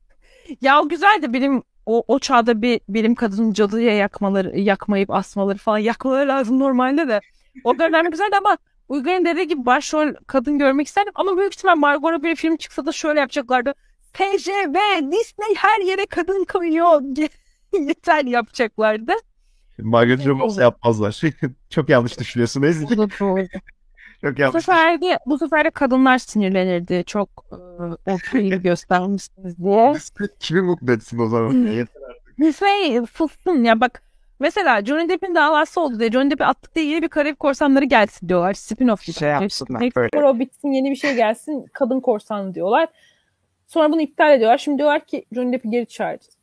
Ya o güzeldi bilim o, o çağda bir bilim kadının cadıya yakmaları yakmayıp asmaları falan yakmaları lazım normalde de. O dönem güzeldi ama Uygar'ın dediği gibi başrol kadın görmek isterdim ama büyük ihtimal Margot Robbie film çıksa da şöyle yapacaklardı. TJV Disney her yere kadın koyuyor. Yeter yapacaklardı.
Margaret Robbins yapmazlar. Çok yanlış düşünüyorsun Ezgi.
Bu.
Çok
bu
yanlış.
sefer de, bu sefer de kadınlar sinirlenirdi. Çok e, okey göstermişsiniz diye.
Kimi mutlu etsin o zaman? Yeter.
Disney sussun ya bak. Mesela Johnny Depp'in davası oldu diye Johnny Depp'i attık diye yeni bir Karayip Korsanları gelsin diyorlar. Spin-off gibi.
Şey yapsınlar
Next
böyle.
Pro bitsin yeni bir şey gelsin kadın korsan diyorlar. Sonra bunu iptal ediyorlar. Şimdi diyorlar ki Johnny Depp'i geri çağıracağız.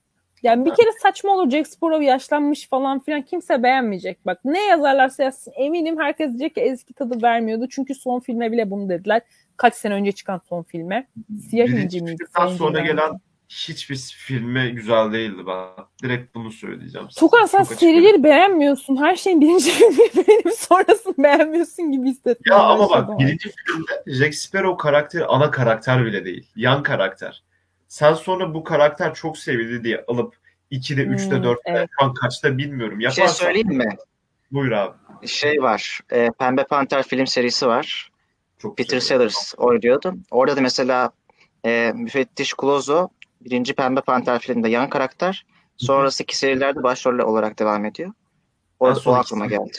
Yani bir kere saçma olur Jack Sparrow yaşlanmış falan filan kimse beğenmeyecek. Bak ne yazarlarsa yazsın eminim herkes diyecek ki eski tadı vermiyordu. Çünkü son filme bile bunu dediler. Kaç sene önce çıkan son filme. Siyah İnci miydi?
sonra gelen hiçbir filmi güzel değildi ben. Direkt bunu söyleyeceğim. sana.
Tukan sen serileri beğenmiyorsun. Her şeyin birinci filmini beğenip sonrasını beğenmiyorsun gibi hissettim.
Ya ama bak birinci filmde Jack Sparrow karakteri ana karakter bile değil. Yan karakter. Sen sonra bu karakter çok sevildi diye alıp 2'de, 3'te,
Hmm,
4'te,
evet.
şu an kaçta bilmiyorum.
Bir şey
Yaparsan
söyleyeyim mi?
buyur abi.
Şey var. e, Pembe Panter film serisi var.
Çok
Peter. Sellers oynuyordu. Orada da mesela e, müfettiş Clouseau birinci Pembe Panter filmde yan karakter. Sonrasındaki serilerde başrol olarak devam ediyor. O,
Ben
o aklıma geldi.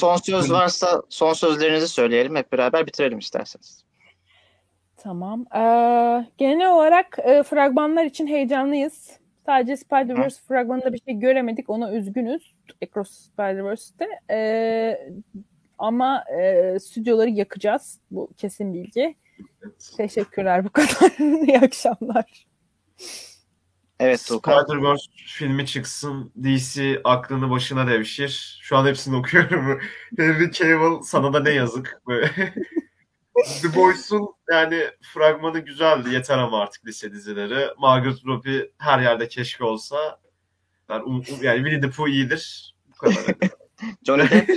Son söz varsa son sözlerinizi söyleyelim. Hep beraber bitirelim isterseniz.
Tamam. Ee, genel olarak e, fragmanlar için heyecanlıyız. Sadece Spider-Verse fragmanında bir şey göremedik. Ona üzgünüz. Across Spider-Verse'te. Ee, ama e, stüdyoları yakacağız. Bu kesin bilgi.
Evet.
Teşekkürler bu kadar. İyi akşamlar.
Evet Tuğkan.
Spider-Verse filmi çıksın, DC aklını başına devşir. Şu an hepsini okuyorum. Henry Cavill sana da ne yazık. The Boys'un yani fragmanı güzeldi. Yeter ama artık lise dizileri. Margaret Robbie her yerde keşke olsa. Yani, um- um- yani Winnie the Pooh iyidir. Bu kadar.
Johnny Depp.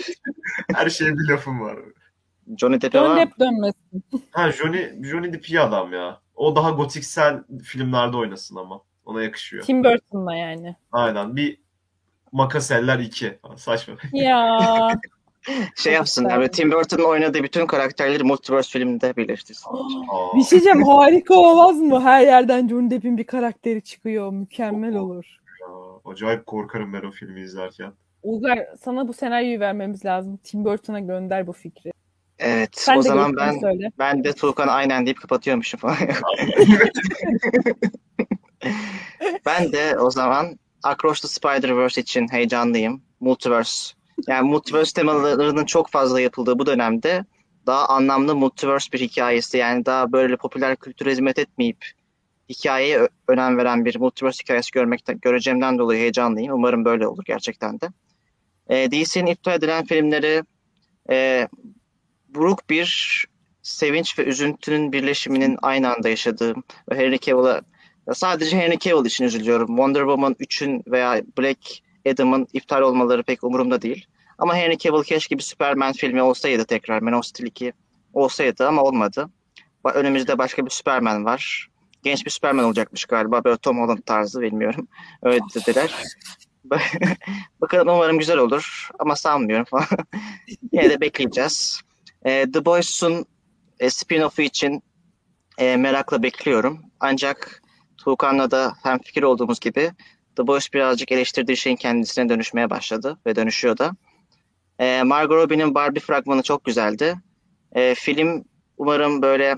her şeye bir lafım var.
Johnny Depp'e
John
var mı?
Depp dönmesin.
Ha Johnny, Johnny Depp iyi adam ya. O daha gotiksel filmlerde oynasın ama. Ona yakışıyor.
Tim Burton'la yani.
Aynen. Bir Makaseller 2. Saçma.
Ya.
Şey yapsın. Evet, Tim Burton'ın oynadığı bütün karakterleri Multiverse filminde birleştirsin.
Bir şey diyeceğim harika olmaz mı? Her yerden Johnny Depp'in bir karakteri çıkıyor. Mükemmel olur.
Ya, acayip korkarım ben o filmi izlerken.
Uygar sana bu senaryoyu vermemiz lazım. Tim Burton'a gönder bu fikri.
Evet.
Sen
o zaman ben
söyle.
ben de Tuğkan aynen deyip kapatıyormuşum falan. Ben de o zaman Across the Spider-Verse için heyecanlıyım. Multiverse. Yani multiverse temalarının çok fazla yapıldığı bu dönemde daha anlamlı multiverse bir hikayesi yani daha böyle popüler kültüre hizmet etmeyip hikayeye önem veren bir multiverse hikayesi görmekten, göreceğimden dolayı heyecanlıyım. Umarım böyle olur gerçekten de. Ee, DC'nin iptal edilen filmleri e, buruk bir sevinç ve üzüntünün birleşiminin aynı anda yaşadığım ve Henry Cavill'a sadece Henry Cavill için üzülüyorum. Wonder Woman 3'ün veya Black Adam'ın iptal olmaları pek umurumda değil. Ama Henry Cavill keşke bir Superman filmi olsaydı tekrar. Man of Steel 2 olsaydı ama olmadı. Önümüzde başka bir Superman var. Genç bir Superman olacakmış galiba. Böyle Tom Holland tarzı bilmiyorum. Öyle dediler. Bakalım umarım güzel olur. Ama sanmıyorum falan. Yine de bekleyeceğiz. Ee, The Boys'un e, spin-off'u için e, merakla bekliyorum. Ancak Tuğkan'la da hem fikir olduğumuz gibi The Boys birazcık eleştirdiği şeyin kendisine dönüşmeye başladı ve dönüşüyor da. Ee, Margot Robbie'nin Barbie fragmanı çok güzeldi. Ee, film umarım böyle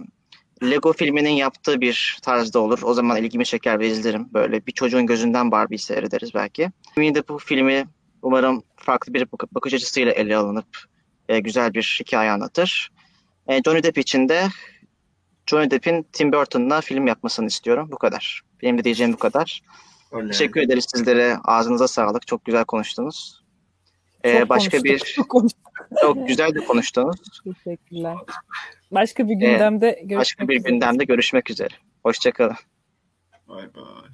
Lego filminin yaptığı bir tarzda olur. O zaman ilgimi çeker ve izlerim. Böyle bir çocuğun gözünden Barbie'yi seyrederiz belki. Winnie the Pooh filmi umarım farklı bir bak- bakış açısıyla ele alınıp e, güzel bir hikaye anlatır. E, Johnny Depp için de Johnny Depp'in Tim Burton'la film yapmasını istiyorum. Bu kadar. Benim de diyeceğim bu kadar.
Öyle.
Teşekkür ederiz sizlere. Ağzınıza sağlık. Çok güzel konuştunuz. Ee,
Çok
başka
konuştuk,
bir
çok konuştuk.
çok güzel de konuştunuz.
Teşekkürler. Başka bir gündemde görüşmek
Başka bir
üzere.
gündemde görüşmek üzere. Hoşçakalın.
Bay bay.